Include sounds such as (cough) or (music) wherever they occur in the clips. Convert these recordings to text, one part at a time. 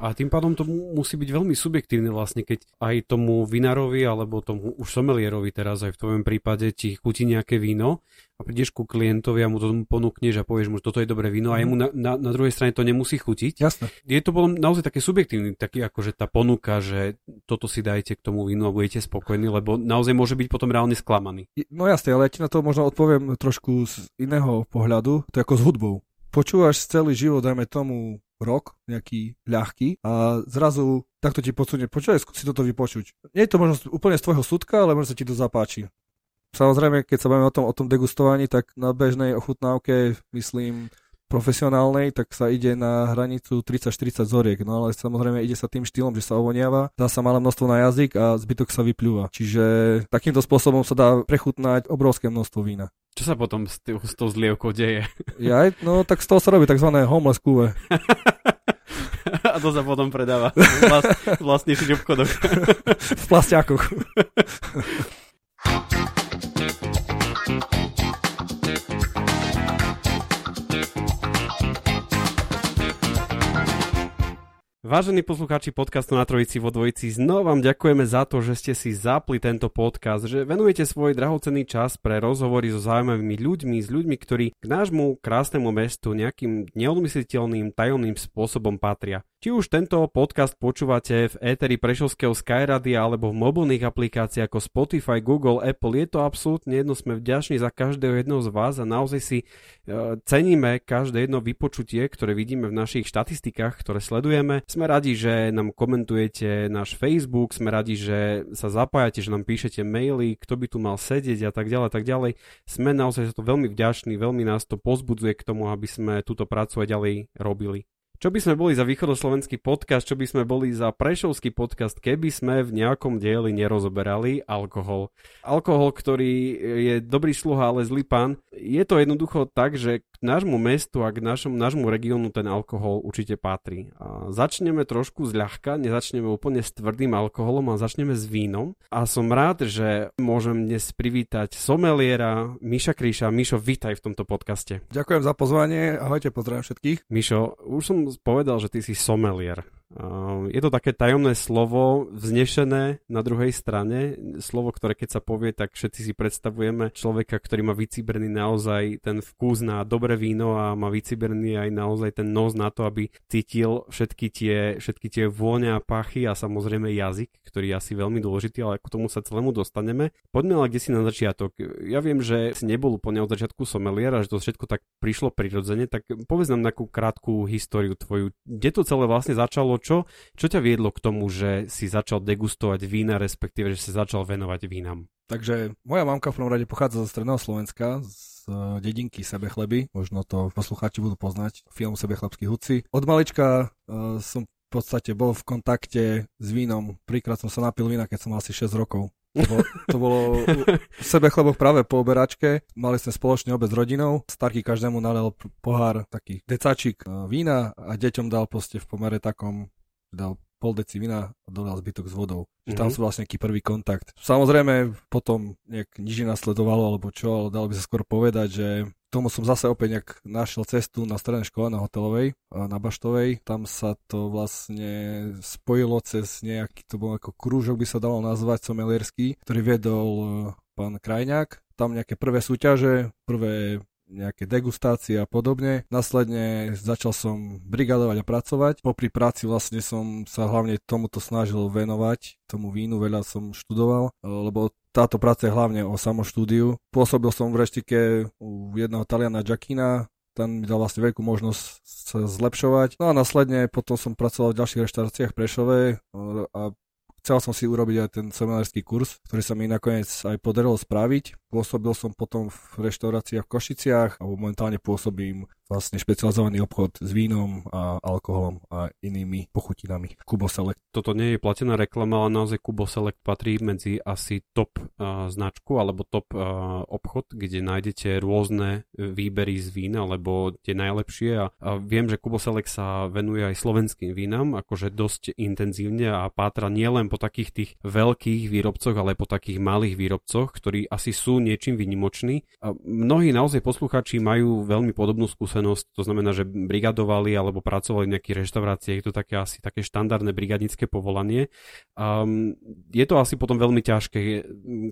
A tým pádom to musí byť veľmi subjektívne vlastne, keď aj tomu vinárovi alebo tomu už somelierovi teraz aj v tvojom prípade ti chutí nejaké víno a prídeš ku klientovi a mu to ponúkneš a povieš mu, že toto je dobré víno a jemu na, na, na druhej strane to nemusí chutiť. Jasne. Je to potom naozaj také subjektívne, taký že tá ponuka, že toto si dajte k tomu vínu a budete spokojní, lebo naozaj môže byť potom reálne sklamaný. No jasne, ale ja ti na to možno odpoviem trošku z iného pohľadu, to je ako s hudbou. Počúvaš celý život, dajme tomu rok, nejaký ľahký a zrazu takto ti podsunie, počúvaj, si toto vypočuť. Nie je to možno úplne z tvojho súdka, ale možno sa ti to zapáči. Samozrejme, keď sa bavíme o tom, o tom degustovaní, tak na bežnej ochutnávke, myslím, profesionálnej, tak sa ide na hranicu 30-40 zoriek. No ale samozrejme ide sa tým štýlom, že sa ovoniava, dá sa malé množstvo na jazyk a zbytok sa vyplúva. Čiže takýmto spôsobom sa dá prechutnať obrovské množstvo vína. Čo sa potom s, tý, s tou zlievkou deje? Ja, no tak z toho sa robí tzv. homeless kúve. (laughs) A to sa potom predáva vlast, vlastnejších obchodoch. v plastiakoch. (laughs) Vážení poslucháči podcastu na Trojici vo Dvojici, znova vám ďakujeme za to, že ste si zapli tento podcast, že venujete svoj drahocenný čas pre rozhovory so zaujímavými ľuďmi, s ľuďmi, ktorí k nášmu krásnemu mestu nejakým neodmysliteľným tajomným spôsobom patria. Či už tento podcast počúvate v éteri Prešovského Skyradia alebo v mobilných aplikáciách ako Spotify, Google, Apple, je to absolútne jedno, sme vďační za každého jedného z vás a naozaj si e, ceníme každé jedno vypočutie, ktoré vidíme v našich štatistikách, ktoré sledujeme. Sme radi, že nám komentujete náš Facebook, sme radi, že sa zapájate, že nám píšete maily, kto by tu mal sedieť a tak ďalej, tak ďalej. Sme naozaj za to veľmi vďační, veľmi nás to pozbudzuje k tomu, aby sme túto prácu aj ďalej robili. Čo by sme boli za východoslovenský podcast, čo by sme boli za prešovský podcast, keby sme v nejakom dieli nerozoberali alkohol. Alkohol, ktorý je dobrý sluha, ale zlý pán. Je to jednoducho tak, že nášmu mestu a k našom, nášmu regiónu ten alkohol určite patrí. A začneme trošku zľahka, nezačneme úplne s tvrdým alkoholom, a začneme s vínom. A som rád, že môžem dnes privítať someliera Miša Kríša. Mišo, vítaj v tomto podcaste. Ďakujem za pozvanie, ahojte, pozdravím všetkých. Mišo, už som povedal, že ty si somelier. Je to také tajomné slovo, vznešené na druhej strane. Slovo, ktoré keď sa povie, tak všetci si predstavujeme človeka, ktorý má vyciberný naozaj ten vkus na dobré víno a má vyciberný aj naozaj ten nos na to, aby cítil všetky tie, všetky tie vône a pachy a samozrejme jazyk, ktorý je asi veľmi dôležitý, ale k tomu sa celému dostaneme. Poďme ale kde si na začiatok. Ja viem, že si nebol úplne od začiatku somelier a že to všetko tak prišlo prirodzene, tak povedz nám takú krátku históriu tvoju. Kde to celé vlastne začalo, čo, čo ťa viedlo k tomu, že si začal degustovať vína, respektíve, že si začal venovať vínam? Takže moja mamka v prvom rade pochádza zo Stredného Slovenska, z e, dedinky Sebechleby, možno to poslucháči budú poznať, film Sebechlebský hudci. Od malička uh, som v podstate bol v kontakte s vínom. Príklad som sa napil vína, keď som mal asi 6 rokov. To bolo, to bolo v sebe chleboch práve po oberačke. Mali sme spoločný obed s rodinou. Starky každému nalel pohár, taký decačík e, vína a deťom dal proste v pomere takom, dal pol deci vína a dodal zbytok s vodou. Mm-hmm. Tam mhm. sú vlastne nejaký prvý kontakt. Samozrejme, potom nejak nič nasledovalo, alebo čo, ale dalo by sa skôr povedať, že tomu som zase opäť nejak našiel cestu na strednej škole na hotelovej, na Baštovej. Tam sa to vlastne spojilo cez nejaký, to bol ako krúžok by sa dalo nazvať somelierský, ktorý viedol e, pán Krajňák. Tam nejaké prvé súťaže, prvé nejaké degustácie a podobne. Následne začal som brigadovať a pracovať. Popri práci vlastne som sa hlavne tomuto snažil venovať, tomu vínu veľa som študoval, lebo táto práca je hlavne o samoštúdiu. Pôsobil som v reštike u jedného Taliana Jackina, ten mi dal vlastne veľkú možnosť sa zlepšovať. No a následne potom som pracoval v ďalších reštauráciách Prešove a chcel som si urobiť aj ten seminársky kurz, ktorý sa mi nakoniec aj podarilo spraviť. Pôsobil som potom v reštauráciách v Košiciach a momentálne pôsobím vlastne špecializovaný obchod s vínom a alkoholom a inými pochutinami. Kubo Select. Toto nie je platená reklama, ale naozaj Kubo Select patrí medzi asi top uh, značku alebo top uh, obchod, kde nájdete rôzne výbery z vína, alebo tie najlepšie a, a viem, že Kubo Select sa venuje aj slovenským vínam, akože dosť intenzívne a pátra nielen po takých tých veľkých výrobcoch, ale po takých malých výrobcoch, ktorí asi sú niečím vynimoční. A mnohí naozaj posluchači majú veľmi podobnú skúsenosť skúsenosť, to znamená, že brigadovali alebo pracovali v nejakých reštauráciách, je to také asi také štandardné brigadnické povolanie. Um, je to asi potom veľmi ťažké,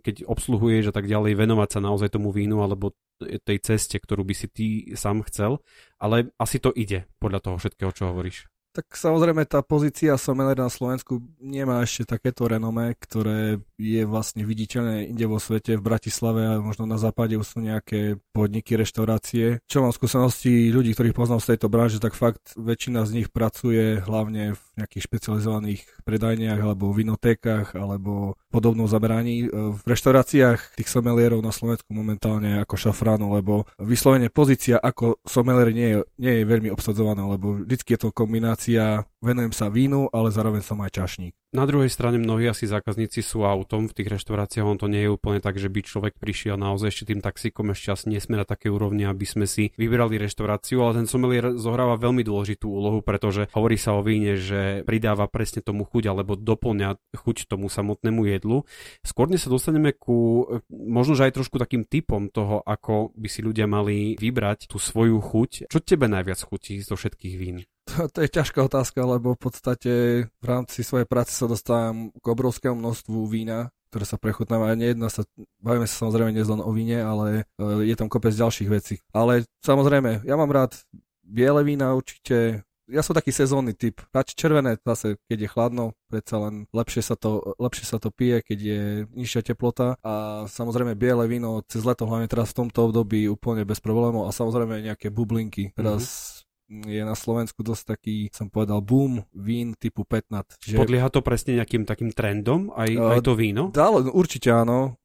keď obsluhuješ a tak ďalej, venovať sa naozaj tomu vínu alebo tej ceste, ktorú by si ty sám chcel, ale asi to ide podľa toho všetkého, čo hovoríš. Tak samozrejme tá pozícia sommelier na Slovensku nemá ešte takéto renome, ktoré je vlastne viditeľné inde vo svete, v Bratislave a možno na západe už sú nejaké podniky, reštaurácie. Čo mám skúsenosti ľudí, ktorých poznám z tejto branže, tak fakt väčšina z nich pracuje hlavne v nejakých špecializovaných predajniach alebo vinotékach alebo podobnom zameraní. V reštauráciách tých somelierov na Slovensku momentálne ako šafránu, lebo vyslovene pozícia ako somelier nie je, nie je veľmi obsadzovaná, lebo vždycky je to kombinácia venujem sa vínu, ale zároveň som aj čašník. Na druhej strane mnohí asi zákazníci sú autom v tých reštauráciách, on to nie je úplne tak, že by človek prišiel naozaj ešte tým taxíkom, ešte asi nie sme na také úrovni, aby sme si vybrali reštauráciu, ale ten sommelier zohráva veľmi dôležitú úlohu, pretože hovorí sa o víne, že pridáva presne tomu chuť alebo doplňa chuť tomu samotnému jedlu. Skôr sa dostaneme ku možno že aj trošku takým typom toho, ako by si ľudia mali vybrať tú svoju chuť. Čo tebe najviac chutí zo všetkých vín? To, je ťažká otázka, lebo v podstate v rámci svojej práce sa dostávam k obrovskému množstvu vína, ktoré sa prechutnáva. Nejedná sa, bavíme sa samozrejme nie len o víne, ale e, je tam kopec ďalších vecí. Ale samozrejme, ja mám rád biele vína určite, ja som taký sezónny typ. Radšej červené zase, keď je chladno, predsa len lepšie sa, to, lepšie sa to pije, keď je nižšia teplota a samozrejme biele víno cez leto, hlavne teraz v tomto období úplne bez problémov a samozrejme nejaké bublinky. Teraz mm-hmm je na Slovensku dosť taký, som povedal, boom vín typu 15. Že... Podlieha to presne nejakým takým trendom, aj, uh, aj to víno? Dalo, určite áno.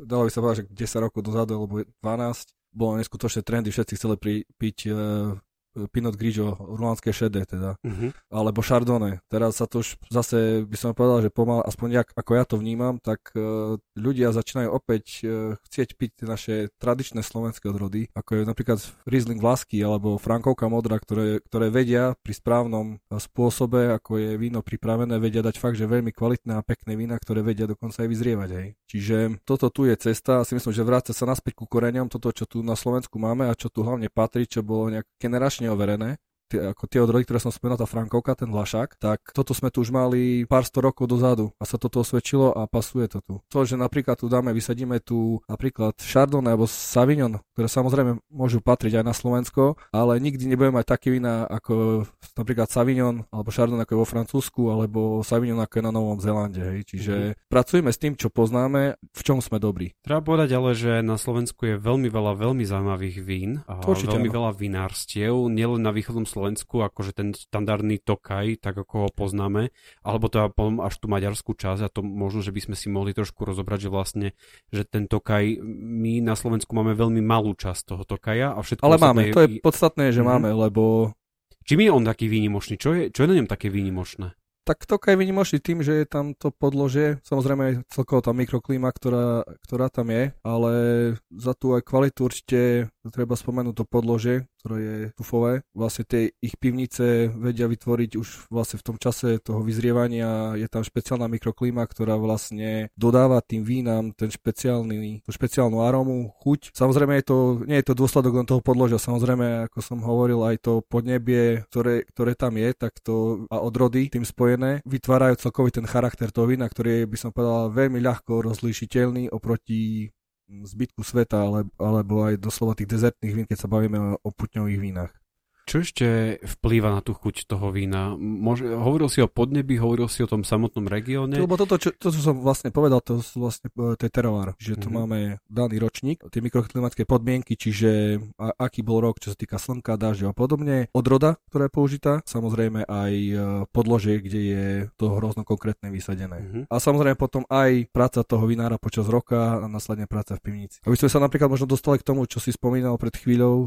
Dalo by sa povedať, že 10 rokov dozadu, alebo 12, bolo neskutočné trendy, všetci chceli pri, piť uh, Pinot Grigio, rulánske šedé teda, uh-huh. alebo Chardonnay. Teraz sa to už zase by som povedal, že pomal, aspoň jak, ako ja to vnímam, tak uh, ľudia začínajú opäť uh, chcieť piť naše tradičné slovenské odrody, ako je napríklad Riesling Vlasky alebo Frankovka Modra, ktoré, ktoré vedia pri správnom spôsobe, ako je víno pripravené, vedia dať fakt, že veľmi kvalitné a pekné vína, ktoré vedia dokonca aj vyzrievať. Hej. Čiže toto tu je cesta a si myslím, že vráca sa naspäť ku koreňom, toto, čo tu na Slovensku máme a čo tu hlavne patrí, čo bolo nejak generačne overené tie, ako tie odrody, ktoré som spomenul, tá Frankovka, ten Vlašák, tak toto sme tu už mali pár sto rokov dozadu a sa toto osvedčilo a pasuje to tu. To, že napríklad tu dáme, vysadíme tu napríklad Chardonnay alebo Savignon, ktoré samozrejme môžu patriť aj na Slovensko, ale nikdy nebudeme mať také vína ako napríklad Savignon alebo Chardonnay ako je vo Francúzsku alebo Savignon ako je na Novom Zélande. Hej. Čiže mm-hmm. pracujeme s tým, čo poznáme, v čom sme dobrí. Treba povedať ale, že na Slovensku je veľmi veľa veľmi zaujímavých vín a veľmi no. veľa vinárstiev, nielen na východnom Slovensku Slovensku, akože ten štandardný Tokaj, tak ako ho poznáme, alebo to potom až tú maďarskú časť a to možno, že by sme si mohli trošku rozobrať, že vlastne, že ten Tokaj, my na Slovensku máme veľmi malú časť toho Tokaja a všetko Ale máme, je... to je podstatné, že mm-hmm. máme, lebo... Čím je on taký výnimočný? Čo je, čo je na ňom také výnimočné? Tak Tokaj je výnimočný tým, že je tam to podložie, samozrejme aj celkovo tá mikroklíma, ktorá, ktorá tam je, ale za tú aj kvalitu určite treba spomenúť to podložie, ktoré je tufové. Vlastne tie ich pivnice vedia vytvoriť už vlastne v tom čase toho vyzrievania. Je tam špeciálna mikroklíma, ktorá vlastne dodáva tým vínam ten špeciálny, tú špeciálnu arómu, chuť. Samozrejme je to, nie je to dôsledok len toho podložia, samozrejme, ako som hovoril, aj to podnebie, ktoré, ktoré tam je, tak to a odrody tým spojené vytvárajú celkový ten charakter toho vína, ktorý je, by som povedal, veľmi ľahko rozlíšiteľný oproti zbytku sveta, ale, alebo aj doslova tých dezertných vín, keď sa bavíme o putňových vínach. Čo ešte vplýva na tú chuť toho vína? Môže, hovoril si o podnebi, hovoril si o tom samotnom regióne? Lebo toto, čo, to, čo som vlastne povedal, to vlastne e, to je terovar, že tu mm-hmm. máme daný ročník, tie mikroklimatické podmienky, čiže a, aký bol rok, čo sa týka slnka, dažďa a podobne, odroda, ktorá je použitá, samozrejme aj e, podložie, kde je to hrozno konkrétne vysadené. Mm-hmm. A samozrejme potom aj práca toho vinára počas roka a následne práca v pivnici. Aby sme sa napríklad možno dostali k tomu, čo si spomínal pred chvíľou, e,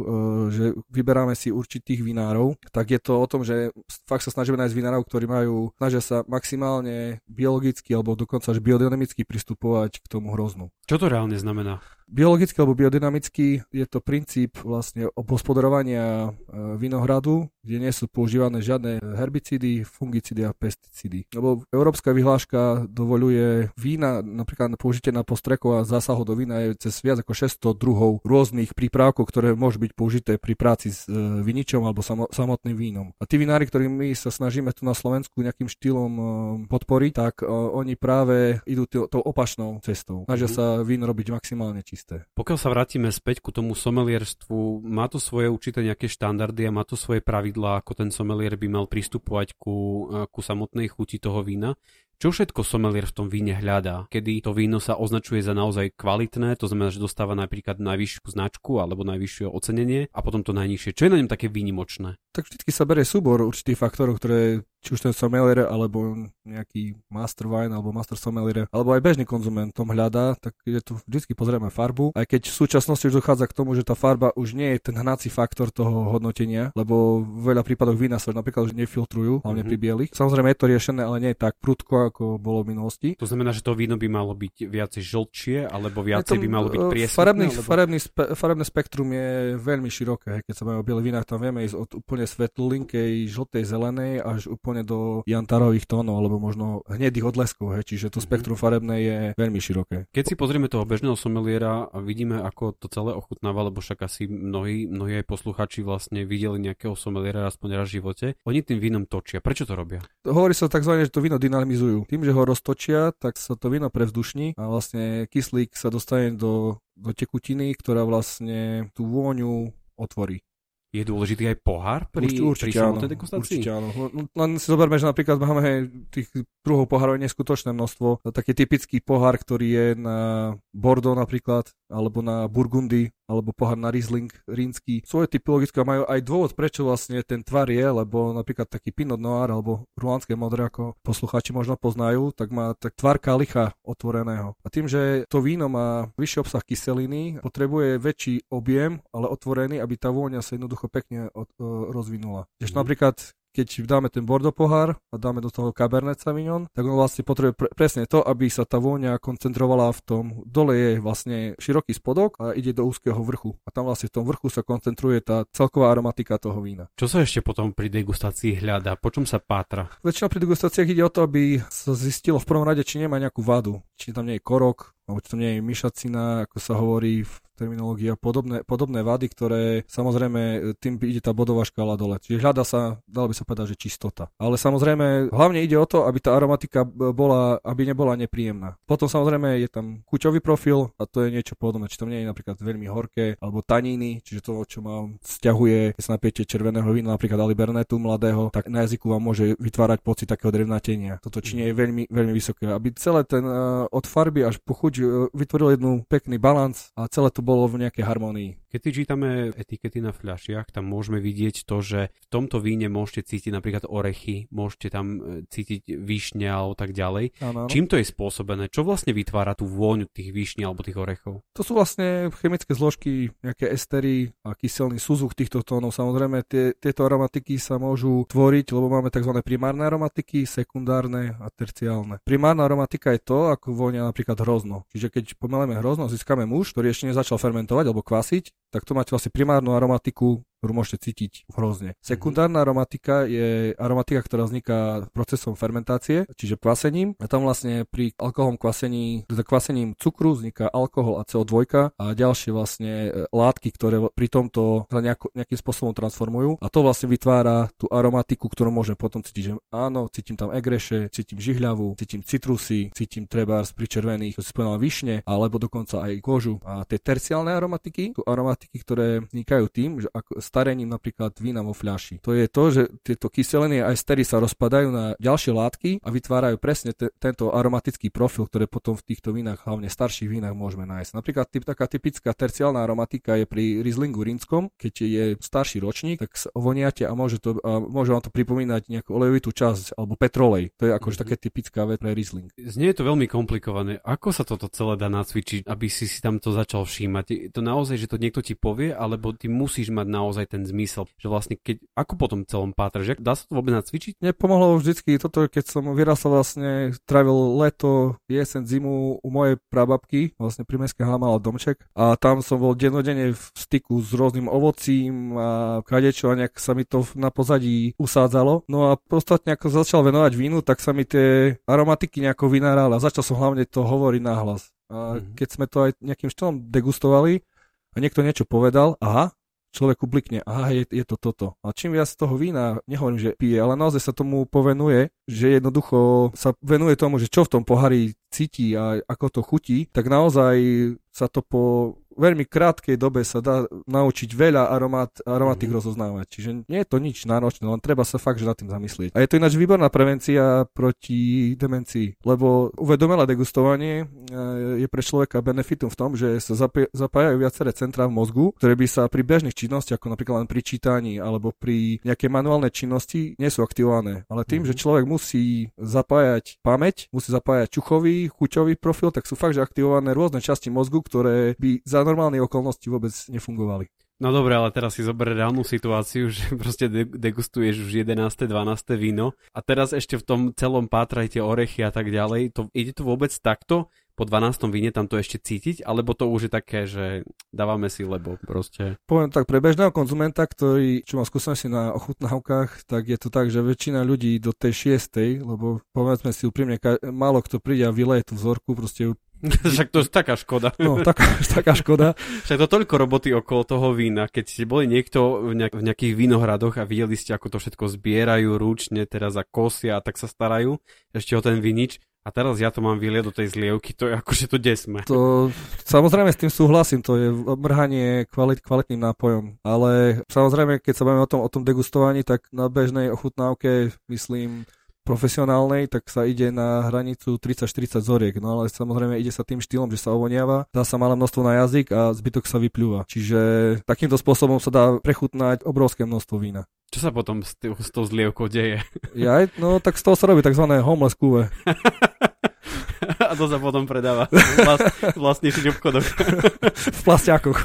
že vyberáme si určitý tých vinárov, tak je to o tom, že fakt sa snažíme nájsť vinárov, ktorí majú, snažia sa maximálne biologicky alebo dokonca až biodynamicky pristupovať k tomu hroznu. Čo to reálne znamená? Biologicky alebo biodynamicky je to princíp vlastne obhospodarovania e, vinohradu, kde nie sú používané žiadne herbicídy, fungicídy a pesticídy. Lebo európska vyhláška dovoluje vína, napríklad použitie na postrekov a zásahov do vína je cez viac ako 600 druhov rôznych prípravkov, ktoré môžu byť použité pri práci s e, viničom alebo samotným vínom. A tí vinári, ktorým my sa snažíme tu na Slovensku nejakým štýlom e, podporiť, tak oni práve idú tou opačnou cestou. Snažia mhm. sa víno robiť maximálne čisté. Pokiaľ sa vrátime späť ku tomu somelierstvu, má to svoje určité nejaké štandardy a má to svoje pravidlá, ako ten somelier by mal pristupovať ku, ku samotnej chuti toho vína. Čo všetko somelier v tom víne hľadá? Kedy to víno sa označuje za naozaj kvalitné, to znamená, že dostáva napríklad najvyššiu značku alebo najvyššie ocenenie a potom to najnižšie. Čo je na ňom také výnimočné? Tak vždy sa berie súbor určitých faktorov, ktoré či už ten sommelier, alebo nejaký master wine, alebo master sommelier, alebo aj bežný konzument tom hľadá, tak je tu vždy pozrieme farbu. Aj keď v súčasnosti už dochádza k tomu, že tá farba už nie je ten hnací faktor toho hodnotenia, lebo v veľa prípadoch vína sa napríklad už nefiltrujú, hlavne mm-hmm. pri bielých. Samozrejme je to riešené, ale nie je tak prudko, ako bolo v minulosti. To znamená, že to víno by malo byť viacej žlčie, alebo viacej by malo byť e, priesne. Farebný, alebo... farebný spe, farebné spektrum je veľmi široké. Keď sa máme o bielých vínach, tam vieme ísť od úplne svetlulinkej, žltej, zelenej až úplne do jantarových tónov, alebo možno hnedých odleskov, he, čiže to mhm. spektrum farebné je veľmi široké. Keď si pozrieme toho bežného someliera a vidíme, ako to celé ochutnáva, lebo však asi mnohí, mnohí aj posluchači vlastne videli nejakého someliera aspoň raz v živote, oni tým vínom točia. Prečo to robia? Hovorí sa tzv. že to víno dynamizujú. Tým, že ho roztočia, tak sa to víno prevzdušní a vlastne kyslík sa dostane do, do tekutiny, ktorá vlastne tú vôňu otvorí. Je dôležitý aj pohár pri, určite, pri samotnej degustácii? Určite áno. Len si zoberme, že napríklad máme tých druhov pohárov neskutočné množstvo. Taký typický pohár, ktorý je na Bordeaux napríklad, alebo na Burgundy, alebo pohár na Riesling rínsky. Svoje typologické majú aj dôvod, prečo vlastne ten tvar je, lebo napríklad taký Pinot Noir alebo ruánske modré, ako poslucháči možno poznajú, tak má tak tvar kalicha otvoreného. A tým, že to víno má vyšší obsah kyseliny, potrebuje väčší objem, ale otvorený, aby tá vôňa sa jednoducho pekne od, uh, rozvinula. mm. napríklad keď dáme ten Bordeaux pohár a dáme do toho Cabernet Sauvignon, tak on vlastne potrebuje pre, presne to, aby sa tá vôňa koncentrovala v tom, dole je vlastne široký spodok a ide do úzkeho vrchu. A tam vlastne v tom vrchu sa koncentruje tá celková aromatika toho vína. Čo sa ešte potom pri degustácii hľadá? Po čom sa pátra? Väčšinou pri degustáciách ide o to, aby sa zistilo v prvom rade, či nemá nejakú vadu. Či tam nie je korok, alebo či tam nie je myšacina, ako sa hovorí v terminológia, podobné, podobné vady, ktoré samozrejme tým ide tá bodová škála dole. Čiže hľada sa, dalo by sa povedať, že čistota. Ale samozrejme, hlavne ide o to, aby tá aromatika bola, aby nebola nepríjemná. Potom samozrejme je tam chuťový profil a to je niečo podobné. Či tam nie je napríklad veľmi horké, alebo taníny, čiže to, čo mám, stiahuje, keď sa napiete červeného vína, napríklad Alibernetu mladého, tak na jazyku vám môže vytvárať pocit takého drevnatenia. Toto či nie je veľmi, veľmi vysoké. Aby celé ten uh, od farby až po chuť uh, vytvoril jednu pekný balans a celé to bolo v nejakej harmonii. Keď si čítame etikety na fľašiach, tam môžeme vidieť to, že v tomto víne môžete cítiť napríklad orechy, môžete tam e, cítiť višne alebo tak ďalej. Ano, ano. Čím to je spôsobené? Čo vlastne vytvára tú vôňu tých višní alebo tých orechov? To sú vlastne chemické zložky, nejaké estery a kyselný súzuch týchto tónov. Samozrejme, tie, tieto aromatiky sa môžu tvoriť, lebo máme tzv. primárne aromatiky, sekundárne a terciálne. Primárna aromatika je to, ako vôňa napríklad hrozno. Čiže keď pomeleme hrozno, získame muž, ktorý ešte nezačal fermentovať alebo kvasiť, tak to máte vlastne primárnu aromatiku ktorú môžete cítiť hrozne. Mhm. Sekundárna aromatika je aromatika, ktorá vzniká procesom fermentácie, čiže kvasením. A tam vlastne pri alkoholom kvasení, teda kvasením cukru vzniká alkohol a CO2 a ďalšie vlastne e, látky, ktoré pri tomto sa nejako, nejakým spôsobom transformujú. A to vlastne vytvára tú aromatiku, ktorú môžeme potom cítiť, že áno, cítim tam egreše, cítim žihľavu, cítim citrusy, cítim trebárs pri červených, to si spomínal višne, alebo dokonca aj kožu. A tie terciálne aromatiky, sú aromatiky, ktoré vznikajú tým, že ako starením napríklad vína vo fľaši. To je to, že tieto kyseliny a estery sa rozpadajú na ďalšie látky a vytvárajú presne te, tento aromatický profil, ktoré potom v týchto vínach, hlavne starších vínach, môžeme nájsť. Napríklad typ, taká typická terciálna aromatika je pri Rieslingu rínskom, keď je starší ročník, tak sa ovoniate a môže, to, a môže vám to pripomínať nejakú olejovitú časť alebo petrolej. To je akože mm-hmm. také typická vec pre Riesling. Znie je to veľmi komplikované. Ako sa toto celé dá nacvičiť, aby si si tam to začal všímať? To naozaj, že to niekto ti povie, alebo ty musíš mať naozaj naozaj ten zmysel, že vlastne keď, ako potom celom pátraš, dá sa to vôbec nacvičiť? Mne pomohlo vždycky toto, keď som vyrastal vlastne, trávil leto, jesen, zimu u mojej prababky, vlastne pri Mestskej mala domček a tam som bol dennodenne v styku s rôznym ovocím a kadečo a nejak sa mi to na pozadí usádzalo. No a podstatne ako začal venovať vínu, tak sa mi tie aromatiky nejako vynárali a začal som hlavne to hovoriť nahlas. A mm-hmm. keď sme to aj nejakým štýlom degustovali a niekto niečo povedal, aha, človeku blikne, aha, je, je to toto. A čím viac toho vína, nehovorím, že pije, ale naozaj sa tomu povenuje, že jednoducho sa venuje tomu, že čo v tom pohári cíti a ako to chutí, tak naozaj sa to po veľmi krátkej dobe sa dá naučiť veľa aromat, aromatik mm. rozoznávať. Čiže nie je to nič náročné, len treba sa fakt že nad tým zamyslieť. A je to ináč výborná prevencia proti demencii, lebo uvedomelé degustovanie e, je pre človeka benefitom v tom, že sa zapájajú viaceré centra v mozgu, ktoré by sa pri bežných činnostiach, ako napríklad len pri čítaní alebo pri nejakej manuálnej činnosti, nie sú aktivované. Ale tým, mm. že človek musí zapájať pamäť, musí zapájať čuchový, chuťový profil, tak sú fakt, že aktivované rôzne časti mozgu, ktoré by za normálne okolnosti vôbec nefungovali. No dobre, ale teraz si zober reálnu situáciu, (laughs) že proste degustuješ už 11. 12. víno a teraz ešte v tom celom pátrajte orechy a tak ďalej. To, ide to vôbec takto? Po 12. víne tam to ešte cítiť? Alebo to už je také, že dávame si, lebo proste... Poviem tak, pre bežného konzumenta, ktorý, čo má skúsenosti na ochutnávkach, tak je to tak, že väčšina ľudí do tej 6. lebo povedzme si úprimne, málo kto príde a vyleje tú vzorku, proste (laughs) Však to je taká škoda. No, taká, (laughs) taká škoda. Však to toľko roboty okolo toho vína. Keď ste boli niekto v, nejak, v nejakých vinohradoch a videli ste, ako to všetko zbierajú ručne, teraz za kosia a tak sa starajú ešte o ten vinič, a teraz ja to mám vyliať do tej zlievky, to je (laughs) akože to desme. To, samozrejme s tým súhlasím, to je mrhanie kvalit, kvalitným nápojom. Ale samozrejme, keď sa bavíme o tom, o tom degustovaní, tak na bežnej ochutnávke, myslím, profesionálnej, tak sa ide na hranicu 30-40 zoriek, no ale samozrejme ide sa tým štýlom, že sa ovoniava, dá sa malé množstvo na jazyk a zbytok sa vypľúva. Čiže takýmto spôsobom sa dá prechutnať obrovské množstvo vína. Čo sa potom s, tý, s tou zlievkou deje? Ja, no tak z toho sa robí tzv. homeless kúve. (laughs) a to sa potom predáva vlast, vlastnejších obchodoch. v plastiakoch.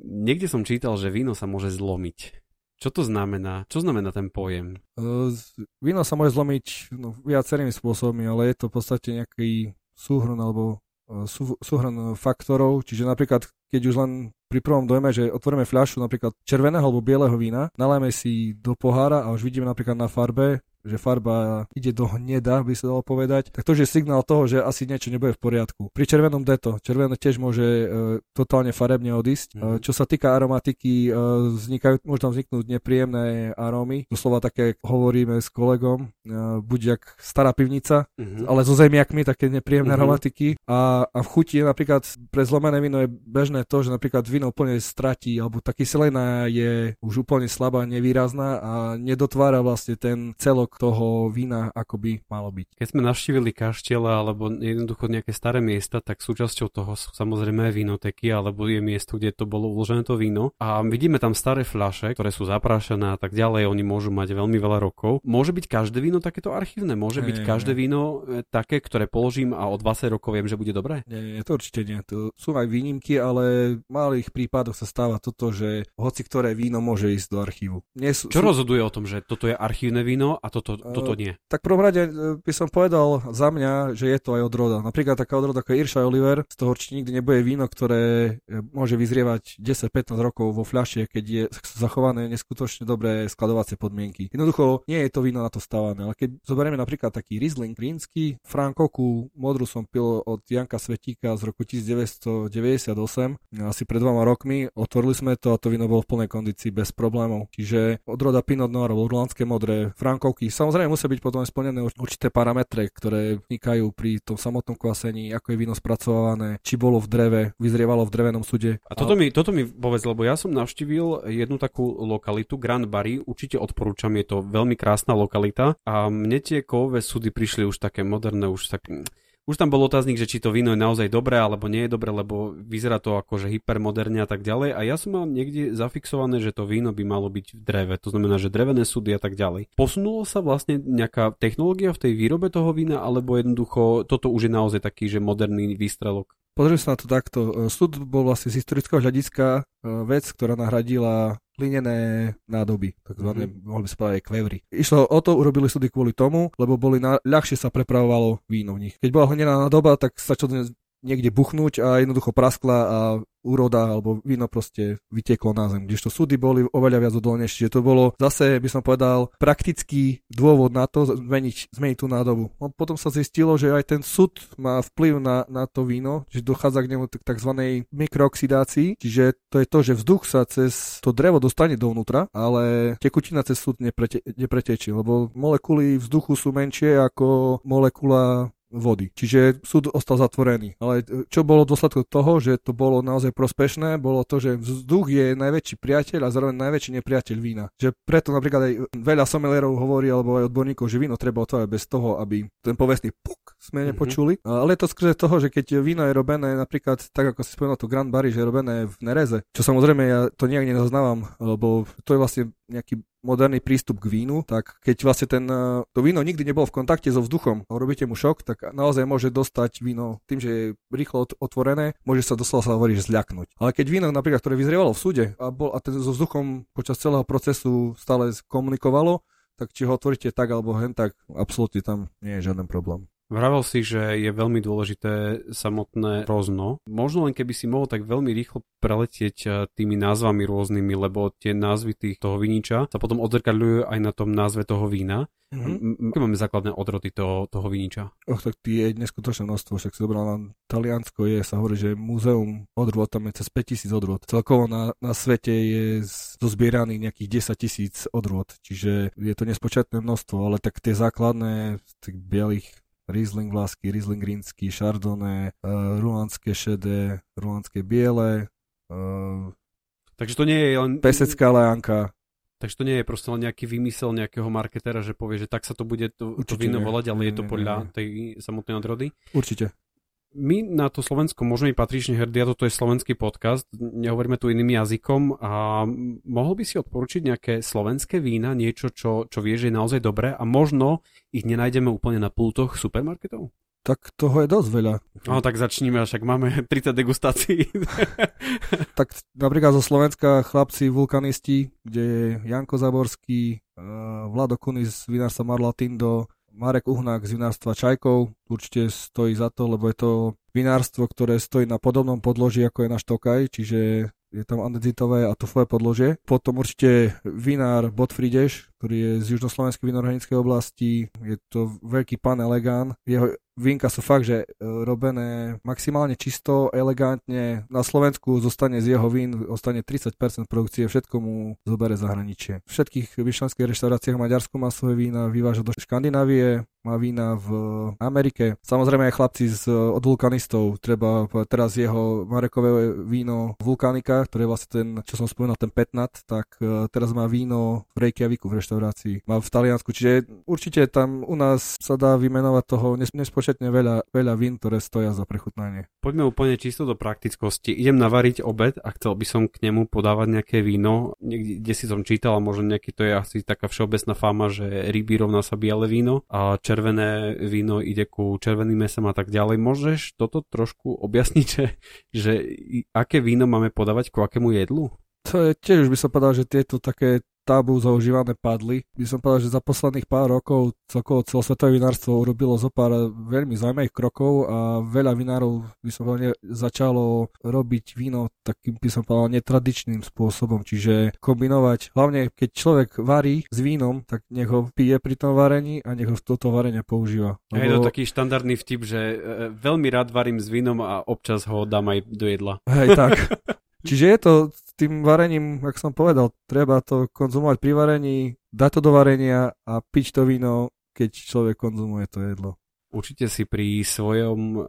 Niekde som čítal, že víno sa môže zlomiť. Čo to znamená? Čo znamená ten pojem? Uh, víno sa môže zlomiť no, viacerými spôsobmi, ale je to v podstate nejaký súhrn alebo uh, sú, súhrn faktorov, čiže napríklad keď už len pri prvom dojme, že otvoríme fľašu napríklad červeného alebo bieleho vína, nalajme si do pohára a už vidíme napríklad na farbe, že farba ide do hneda, by sa dalo povedať, tak to je signál toho, že asi niečo nebude v poriadku. Pri červenom deto, červené tiež môže e, totálne farebne odísť. Mm. E, čo sa týka aromatiky, e, vznikajú, môžu tam vzniknúť nepríjemné arómy. Doslova také hovoríme s kolegom, e, buď jak stará pivnica, mm-hmm. ale so zemiakmi, také nepríjemné mm-hmm. aromatiky. A, a v chuti napríklad pre zlomené víno je bežné to, že napríklad víno úplne stratí, alebo taký kyselina je už úplne slabá, nevýrazná a nedotvára vlastne ten celok toho vína, ako by malo byť. Keď sme navštívili kaštieľa alebo jednoducho nejaké staré miesta, tak súčasťou toho sú samozrejme aj vinoteky alebo je miesto, kde to bolo uložené to víno. A vidíme tam staré fľaše, ktoré sú zaprášené a tak ďalej, oni môžu mať veľmi veľa rokov. Môže byť každé víno takéto archívne? Môže nie, byť nie, každé nie. víno e, také, ktoré položím a o 20 rokov viem, že bude dobré? Nie, nie, to určite nie. To sú aj výnimky, ale malých prípadoch sa stáva toto, že hoci ktoré víno môže ísť do archívu. Nie sú, Čo sú... rozhoduje o tom, že toto je archívne víno a toto, toto nie. Tak prvom rade e, by som povedal za mňa, že je to aj odroda. Napríklad taká odroda ako Irša Oliver, z toho určite nikdy nebude víno, ktoré e, môže vyzrievať 10-15 rokov vo fľaše, keď je zachované neskutočne dobré skladovacie podmienky. Jednoducho nie je to víno na to stávané, ale keď zoberieme napríklad taký Riesling rínsky, Frankoku, modru som pil od Janka Svetíka z roku 1998, asi pred dvoma rokmi, otvorili sme to a to víno bolo v plnej kondícii bez problémov. Čiže odroda Pinot Noir alebo modré, Frankovky, samozrejme musia byť potom splnené určité parametre, ktoré vznikajú pri tom samotnom kvasení, ako je víno spracované, či bolo v dreve, vyzrievalo v drevenom sude. A toto, mi, toto mi povedz, lebo ja som navštívil jednu takú lokalitu, Grand Barry, určite odporúčam, je to veľmi krásna lokalita a mne tie kovové súdy prišli už také moderné, už tak už tam bol otáznik, že či to víno je naozaj dobré alebo nie je dobré, lebo vyzerá to ako že hypermoderne a tak ďalej. A ja som mal niekde zafixované, že to víno by malo byť v dreve. To znamená, že drevené súdy a tak ďalej. Posunulo sa vlastne nejaká technológia v tej výrobe toho vína, alebo jednoducho toto už je naozaj taký, že moderný výstrelok? Pozrieme sa na to takto. Súd bol vlastne z historického hľadiska vec, ktorá nahradila linené nádoby, takzvané, mm-hmm. mohli by sa povedať kvevry. Išlo o to, urobili súdy kvôli tomu, lebo boli na, ľahšie sa prepravovalo víno v nich. Keď bola hlinená nádoba, tak sa čo niekde buchnúť a jednoducho praskla a úroda alebo víno proste vyteklo na zem. Kdežto súdy boli oveľa viac odolnejšie. Čiže to bolo zase, by som povedal, praktický dôvod na to zmeniť, zmeniť tú nádobu. No, potom sa zistilo, že aj ten súd má vplyv na, na to víno, že dochádza k nemu tzv. mikrooxidácii, čiže to je to, že vzduch sa cez to drevo dostane dovnútra, ale tekutina cez súd neprete, nepretečie, lebo molekuly vzduchu sú menšie ako molekula vody. Čiže súd ostal zatvorený. Ale e, čo bolo dôsledkom toho, že to bolo naozaj prospešné, bolo to, že vzduch je najväčší priateľ a zároveň najväčší nepriateľ vína. Že preto napríklad aj veľa somelierov hovorí, alebo aj odborníkov, že víno treba otvárať bez toho, aby ten povestný puk sme mhm. nepočuli. Mm-hmm. Ale je to skrze toho, že keď víno je robené napríklad, tak ako si spomenul to Grand Barry, že je robené v Nereze, čo samozrejme ja to nejak nezaznávam, lebo to je vlastne nejaký moderný prístup k vínu, tak keď vlastne ten, eh, to víno nikdy nebolo v kontakte so vzduchom robíte mu šok, tak naozaj môže dostať víno tým, že je rýchlo otvorené, môže sa doslova sa hovorí, že zľaknúť. Ale keď víno napríklad, ktoré vyzrievalo v súde a, bol, a ten so vzduchom počas celého procesu stále komunikovalo, tak či ho otvoríte tak alebo hen, tak absolútne tam nie je žiaden problém. Vravel si, že je veľmi dôležité samotné rozno. Možno len keby si mohol tak veľmi rýchlo preletieť eh, tými názvami rôznymi, lebo tie názvy tých toho viniča sa potom odzrkadľujú aj na tom názve toho vína. Mm-hmm. Aké máme základné odroty toho, toho viniča? Och, tak tie je neskutočné množstvo, však si dobral na Taliansko je, sa hovorí, že múzeum odrôd, tam je cez 5000 odrôd. Celkovo na, na svete je dozbieraných nejakých 10 tisíc odrôd, čiže je to nespočetné množstvo, ale tak tie základné tých bielých Riesling vlásky, Riesling rínsky, Chardonnay, uh, rulandské šedé, rulandské biele. Uh, Takže to nie je len... Pesecká lejanka. Takže to nie je proste len nejaký vymysel nejakého marketera, že povie, že tak sa to bude to, to víno volať, ale nie, je to podľa nie, nie. tej samotnej odrody. Určite my na to Slovensko môžeme byť patrične hrdí a toto je slovenský podcast, nehovoríme tu iným jazykom a mohol by si odporučiť nejaké slovenské vína, niečo, čo, čo vieš, že je naozaj dobré a možno ich nenájdeme úplne na pultoch supermarketov? Tak toho je dosť veľa. No tak začníme, však máme (laughs) 30 degustácií. (laughs) tak napríklad zo Slovenska chlapci vulkanisti, kde je Janko Zaborský, eh, Vlado Kunis z vinárstva Marlatindo, Marek Uhnák z vinárstva Čajkov určite stojí za to, lebo je to vinárstvo, ktoré stojí na podobnom podloží ako je náš Tokaj, čiže je tam andezitové a tufové podložie. Potom určite vinár Botfrideš, ktorý je z južnoslovenskej vinorhanickej oblasti. Je to veľký pán elegán. Jeho Vínka sú fakt, že e, robené maximálne čisto, elegantne. Na Slovensku zostane z jeho vín, ostane 30% produkcie, všetko mu zobere zahraničie. V všetkých vyšlenských reštauráciách Maďarsku má svoje vína, vyváža do Škandinávie, má vína v Amerike. Samozrejme aj chlapci z, od vulkanistov, treba teraz jeho Marekové víno Vulkanika, ktorý je vlastne ten, čo som spomínal, ten petnat, tak uh, teraz má víno v Reykjaviku v reštaurácii. Má v Taliansku, čiže určite tam u nás sa dá vymenovať toho nespočetne veľa, veľa vín, ktoré stoja za prechutnanie. Poďme úplne čisto do praktickosti. Idem navariť obed a chcel by som k nemu podávať nejaké víno. Niekde si som čítal a možno nejaký to je asi taká všeobecná fáma, že ryby rovná sa biele víno a červené víno ide ku červeným mesem a tak ďalej. Môžeš toto trošku objasniť, že, že aké víno máme podávať ku akému jedlu? To je tiež by som povedal, že tieto také tabu zaužívané padli. By som povedal, že za posledných pár rokov celkovo celosvetové vinárstvo urobilo zo pár veľmi zaujímavých krokov a veľa vinárov by som povedal začalo robiť víno takým by som povedal netradičným spôsobom, čiže kombinovať, hlavne keď človek varí s vínom, tak nech ho pije pri tom varení a nech ho toto varenia používa. Lebo... Je to taký štandardný vtip, že e, veľmi rád varím s vínom a občas ho dám aj do jedla. Hej, tak. (laughs) Čiže je to tým varením, ako som povedal, treba to konzumovať pri varení, dať to do varenia a piť to víno, keď človek konzumuje to jedlo. Určite si pri svojom um,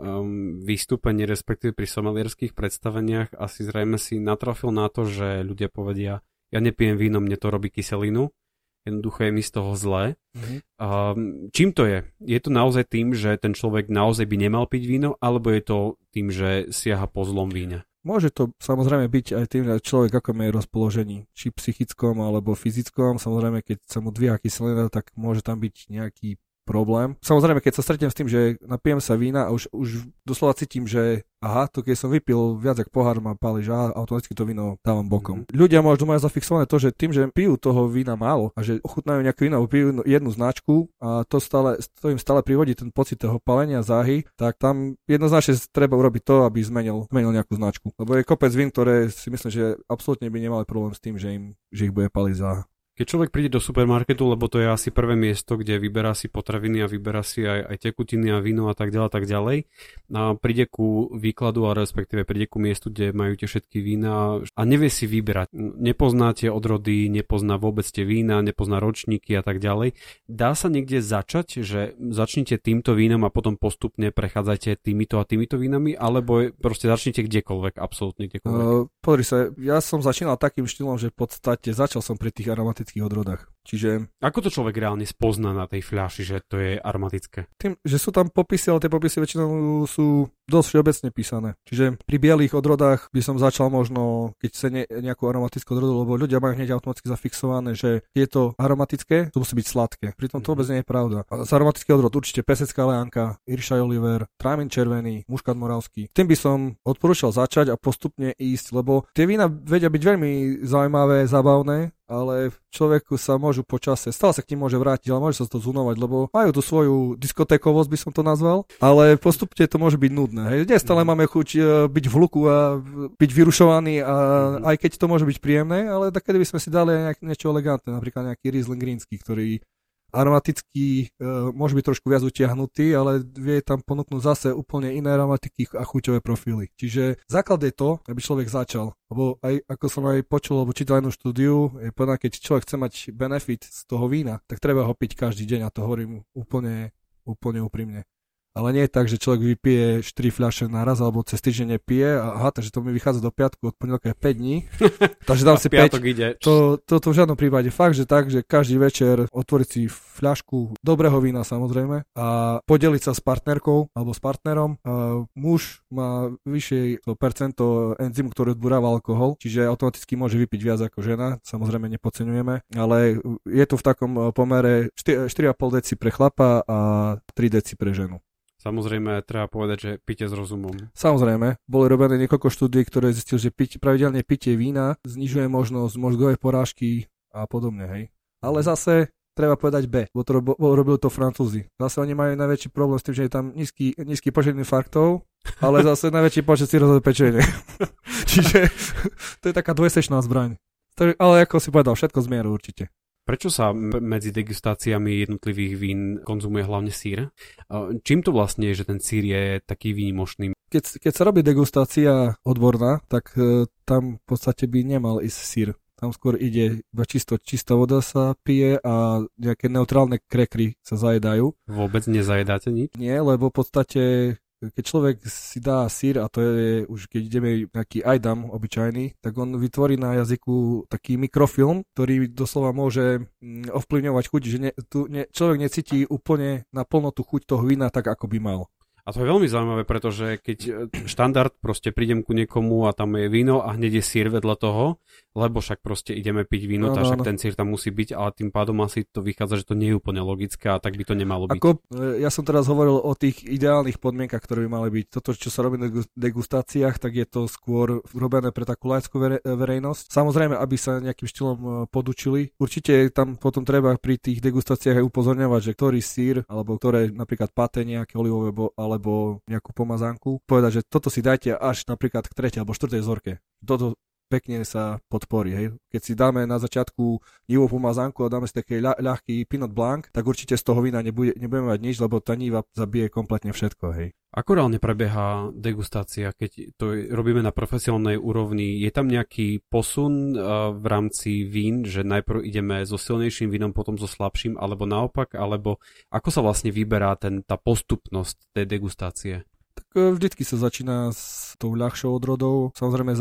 vystúpení, respektíve pri somalierských predstaveniach asi zrejme si natrafil na to, že ľudia povedia, ja nepijem víno, mne to robí kyselinu, jednoducho je mi z toho zlé. Mm-hmm. Um, čím to je? Je to naozaj tým, že ten človek naozaj by nemal piť víno, alebo je to tým, že siaha po zlom víne? Môže to samozrejme byť aj tým, že človek ako je rozpoložení, či psychickom alebo fyzickom. Samozrejme, keď sa mu dvíha kyselina, tak môže tam byť nejaký problém. Samozrejme, keď sa stretnem s tým, že napijem sa vína a už, už doslova cítim, že aha, to keď som vypil viac ako pohár ma páli, že aha, automaticky to víno dávam bokom. Mm. Ľudia možno majú zafixované to, že tým, že pijú toho vína málo a že ochutnajú nejaké víno, pijú jednu značku a to, stále, to im stále privodí ten pocit toho palenia záhy, tak tam jednoznačne treba urobiť to, aby zmenil, zmenil nejakú značku. Lebo je kopec vín, ktoré si myslím, že absolútne by nemali problém s tým, že, im, že ich bude paliť záha. Keď človek príde do supermarketu, lebo to je asi prvé miesto, kde vyberá si potraviny a vyberá si aj, aj tekutiny a víno a tak ďalej, tak ďalej, a príde ku výkladu a respektíve príde ku miestu, kde majú tie všetky vína a nevie si vyberať. Nepozná tie odrody, nepozná vôbec tie vína, nepozná ročníky a tak ďalej. Dá sa niekde začať, že začnite týmto vínom a potom postupne prechádzate týmito a týmito vínami, alebo proste začnite kdekoľvek, absolútne kdekoľvek? Uh, pozri sa, ja som začínal takým štýlom, že v podstate začal som pri tých aromatických aromatických odrodách. Čiže... Ako to človek reálne spozná na tej fľaši, že to je aromatické? Tým, že sú tam popisy, ale tie popisy väčšinou sú dosť všeobecne písané. Čiže pri bielých odrodách by som začal možno, keď sa ne, nejakú aromatickú odrodu, lebo ľudia majú hneď automaticky zafixované, že je to aromatické, to musí byť sladké. Pritom to vôbec nie je pravda. A z aromatický odrod určite pesecká leánka, Iršaj Oliver, Trámin červený, Muškat moravský. Tým by som odporúčal začať a postupne ísť, lebo tie vína vedia byť veľmi zaujímavé, zábavné, ale človeku sa môžu počase, stále sa k ním môže vrátiť, ale môže sa to zunovať, lebo majú tú svoju diskotékovosť, by som to nazval, ale postupne to môže byť nudné. Hej. Dnes stále mm. máme chuť uh, byť v hluku a byť vyrušovaný, a mm. aj keď to môže byť príjemné, ale takedy by sme si dali aj niečo elegantné, napríklad nejaký Riesling Greensky, ktorý aromatický e, môže byť trošku viac utiahnutý, ale vie tam ponúknuť zase úplne iné aromatiky a chuťové profily. Čiže základ je to, aby človek začal. Lebo aj ako som aj počul, alebo čítal jednu štúdiu, je povedané, keď človek chce mať benefit z toho vína, tak treba ho piť každý deň a to hovorím úplne, úplne úprimne. Ale nie je tak, že človek vypije 4 fľaše naraz alebo cez týždeň nepije a aha, takže to mi vychádza do piatku, od pondelka je 5 dní. (laughs) takže dám si 5. Ide. To, to, to v žiadnom prípade. Fakt, že tak, že každý večer otvoriť si fľašku dobrého vína samozrejme a podeliť sa s partnerkou alebo s partnerom. A muž má vyššie to percento enzymu, ktoré odburáva alkohol, čiže automaticky môže vypiť viac ako žena, samozrejme nepodceňujeme, ale je to v takom pomere 4,5 deci pre chlapa a 3 deci pre ženu. Samozrejme, treba povedať, že pite s rozumom. Samozrejme, boli robené niekoľko štúdí, ktoré zistil, že piť, pravidelne pitie vína znižuje možnosť mozgovej porážky a podobne, hej. Ale zase treba povedať B, bo to robil, robil to Francúzi. Zase oni majú najväčší problém s tým, že je tam nízky, nízky počet infarktov, ale (laughs) zase najväčší počet cirhózové pečenie. (laughs) Čiže to je taká dvojsečná zbraň. Ale ako si povedal, všetko zmieru určite. Prečo sa medzi degustáciami jednotlivých vín konzumuje hlavne sír? Čím to vlastne je, že ten sír je taký výnimočný? Keď, keď sa robí degustácia odborná, tak e, tam v podstate by nemal ísť sír. Tam skôr ide iba čisto, čistá voda sa pije a nejaké neutrálne krekry sa zajedajú. Vôbec nezajedáte nič? Nie, lebo v podstate keď človek si dá sír, a to je už keď ideme nejaký ajdam obyčajný, tak on vytvorí na jazyku taký mikrofilm, ktorý doslova môže mm, ovplyvňovať chuť, že ne, tu ne, človek necíti úplne na plnotu chuť toho vína tak, ako by mal. A to je veľmi zaujímavé, pretože keď e, štandard, proste prídem ku niekomu a tam je víno a hneď je sír vedľa toho, lebo však proste ideme piť víno, no, tak však no. ten sír tam musí byť, ale tým pádom asi to vychádza, že to nie je úplne logické a tak by to nemalo byť. Ako, e, ja som teraz hovoril o tých ideálnych podmienkach, ktoré by mali byť. Toto, čo sa robí na degustáciách, tak je to skôr robené pre takú laickú verejnosť. Samozrejme, aby sa nejakým štýlom e, podučili. Určite tam potom treba pri tých degustáciách aj upozorňovať, že ktorý sír, alebo ktoré napríklad paté nejaké olivové, alebo nejakú pomazánku, povedať, že toto si dajte až napríklad k tretej alebo štvrtej zorke. Toto pekne sa podporí. Hej. Keď si dáme na začiatku nivú pomazánku a dáme si taký ľah, ľahký Pinot Blanc, tak určite z toho vína nebude, nebudeme mať nič, lebo tá niva zabije kompletne všetko. Hej. Ako reálne prebieha degustácia, keď to robíme na profesionálnej úrovni? Je tam nejaký posun uh, v rámci vín, že najprv ideme so silnejším vínom, potom so slabším, alebo naopak, alebo ako sa vlastne vyberá ten, tá postupnosť tej degustácie? Tak e, vždycky sa začína s tou ľahšou odrodou. Samozrejme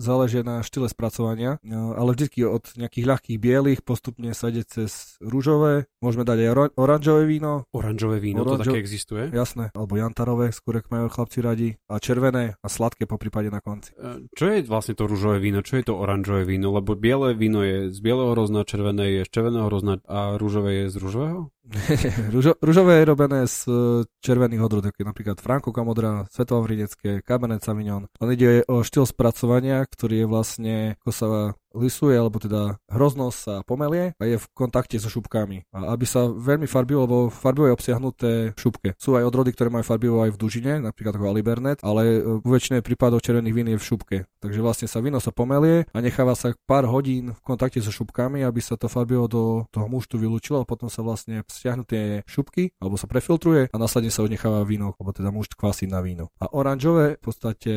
záleží na štýle spracovania, e, ale vždycky od nejakých ľahkých bielých postupne sa ide cez rúžové. Môžeme dať aj oranžové víno. Oranžové víno, Oranžo... to také existuje? Jasné, alebo jantarové, skôr majú chlapci radi. A červené a sladké po prípade na konci. E, čo je vlastne to rúžové víno? Čo je to oranžové víno? Lebo biele víno je z bieleho rozna, červené je z červeného rozna a rúžové je z rúžového? (laughs) Rúžo, rúžové je robené z červených odrod, napríklad Franko Kamodra, Svetovavrinecké, Cabernet Sauvignon. Len ide o štýl spracovania, ktorý je vlastne, ako sa lisuje, alebo teda hroznosť sa pomelie a je v kontakte so šupkami. A aby sa veľmi farbivo, lebo farbivo je obsiahnuté v šupke. Sú aj odrody, ktoré majú farbivo aj v dužine, napríklad ako Alibernet, ale v väčšine prípadov červených vín je v šupke. Takže vlastne sa víno sa pomelie a necháva sa pár hodín v kontakte so šupkami, aby sa to farbivo do toho muštu vylúčilo a potom sa vlastne stiahnu tie šupky alebo sa prefiltruje a následne sa odnecháva víno, alebo teda mušt kvasí na víno. A oranžové v podstate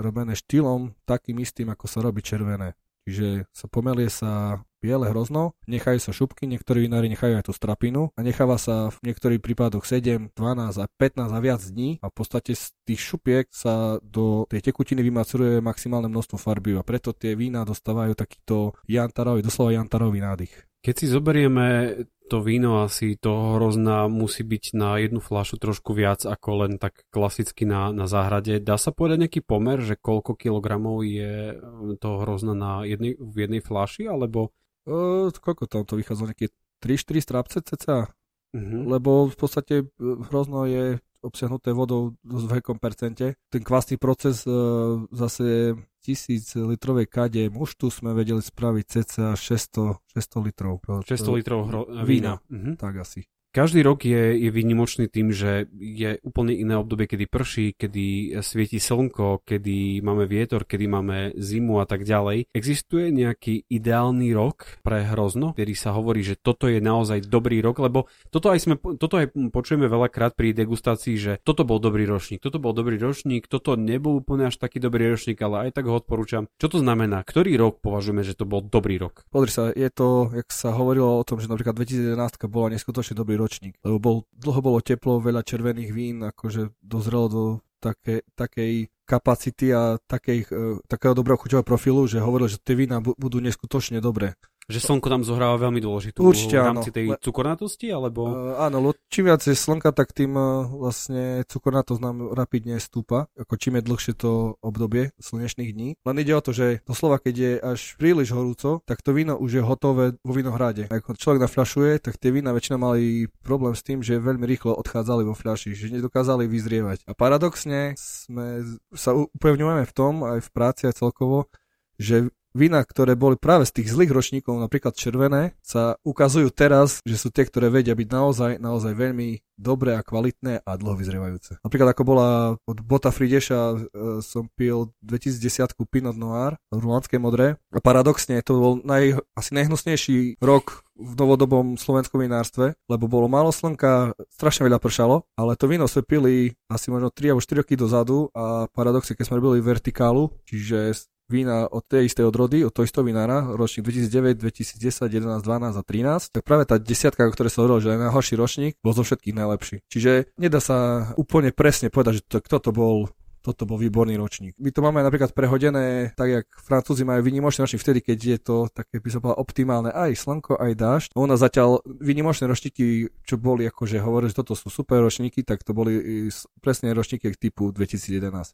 robené štýlom takým istým, ako sa robí červené. Čiže sa pomelie sa biele hrozno, nechajú sa šupky, niektorí vinári nechajú aj tú strapinu a necháva sa v niektorých prípadoch 7, 12 a 15 a viac dní a v podstate z tých šupiek sa do tej tekutiny vymaceruje maximálne množstvo farby a preto tie vína dostávajú takýto jantarový, doslova jantarový nádych. Keď si zoberieme to víno asi toho hrozna musí byť na jednu fľašu trošku viac ako len tak klasicky na, na záhrade. Dá sa povedať nejaký pomer, že koľko kilogramov je e, toho hrozna na jednej, v jednej fľaši, alebo... Uh, koľko tam to vychádza? Nejaké 3-4 strapce cca? Uh-huh. Lebo v podstate e, hrozno je obsiahnuté vodou v veľkom percente. Ten kvasný proces uh, zase tisíc litrovej kade muštu sme vedeli spraviť cca 600, 600 litrov. 600 litrov hro- vína. vína. Mhm. Tak asi. Každý rok je, je výnimočný tým, že je úplne iné obdobie, kedy prší, kedy svieti slnko, kedy máme vietor, kedy máme zimu a tak ďalej. Existuje nejaký ideálny rok pre hrozno, ktorý sa hovorí, že toto je naozaj dobrý rok, lebo toto aj, sme, toto aj počujeme veľakrát pri degustácii, že toto bol dobrý ročník, toto bol dobrý ročník, toto nebol úplne až taký dobrý ročník, ale aj tak ho odporúčam. Čo to znamená? Ktorý rok považujeme, že to bol dobrý rok? Pozri sa, je to, jak sa hovorilo o tom, že napríklad 2011 bola neskutočne dobrý ročník, lebo bol, dlho bolo teplo, veľa červených vín, akože dozrelo do také, takej kapacity a takej, e, takého dobrého chuťového profilu, že hovoril, že tie vína budú neskutočne dobré. Že slnko tam zohráva veľmi dôležitú Určite, v rámci tej cukornatosti, alebo... Uh, áno, lo, čím viac je slnka, tak tým uh, vlastne cukornatosť nám rapidne stúpa, ako čím je dlhšie to obdobie slnečných dní. Len ide o to, že doslova keď je až príliš horúco, tak to víno už je hotové vo vinohrade. Ako človek nafľašuje, tak tie vína väčšina mali problém s tým, že veľmi rýchlo odchádzali vo fľaši, že nedokázali vyzrievať. A paradoxne sme sa upevňujeme v tom, aj v práci, aj celkovo, že vína, ktoré boli práve z tých zlých ročníkov, napríklad červené, sa ukazujú teraz, že sú tie, ktoré vedia byť naozaj, naozaj veľmi dobré a kvalitné a dlho vyzrievajúce. Napríklad ako bola od Bota Frideša e, som pil 2010 Pinot Noir, rulandské modré a paradoxne to bol naj, asi najhnusnejší rok v novodobom slovenskom vinárstve, lebo bolo málo slnka, strašne veľa pršalo, ale to víno sme pili asi možno 3 alebo 4 roky dozadu a paradoxne, keď sme robili vertikálu, čiže vína od tej istej odrody, od toho istého vinára, ročník 2009, 2010, 11, 12 a 13, tak práve tá desiatka, o ktorej sa hovorilo, že najhorší ročník, bol zo všetkých najlepší. Čiže nedá sa úplne presne povedať, že to, kto to bol toto bol výborný ročník. My to máme napríklad prehodené, tak jak Francúzi majú výnimočný ročník vtedy, keď je to také, by som povedal, optimálne aj slnko, aj dážď. U nás zatiaľ výnimočné ročníky, čo boli akože hovorili, že toto sú super ročníky, tak to boli presne ročníky typu 2011.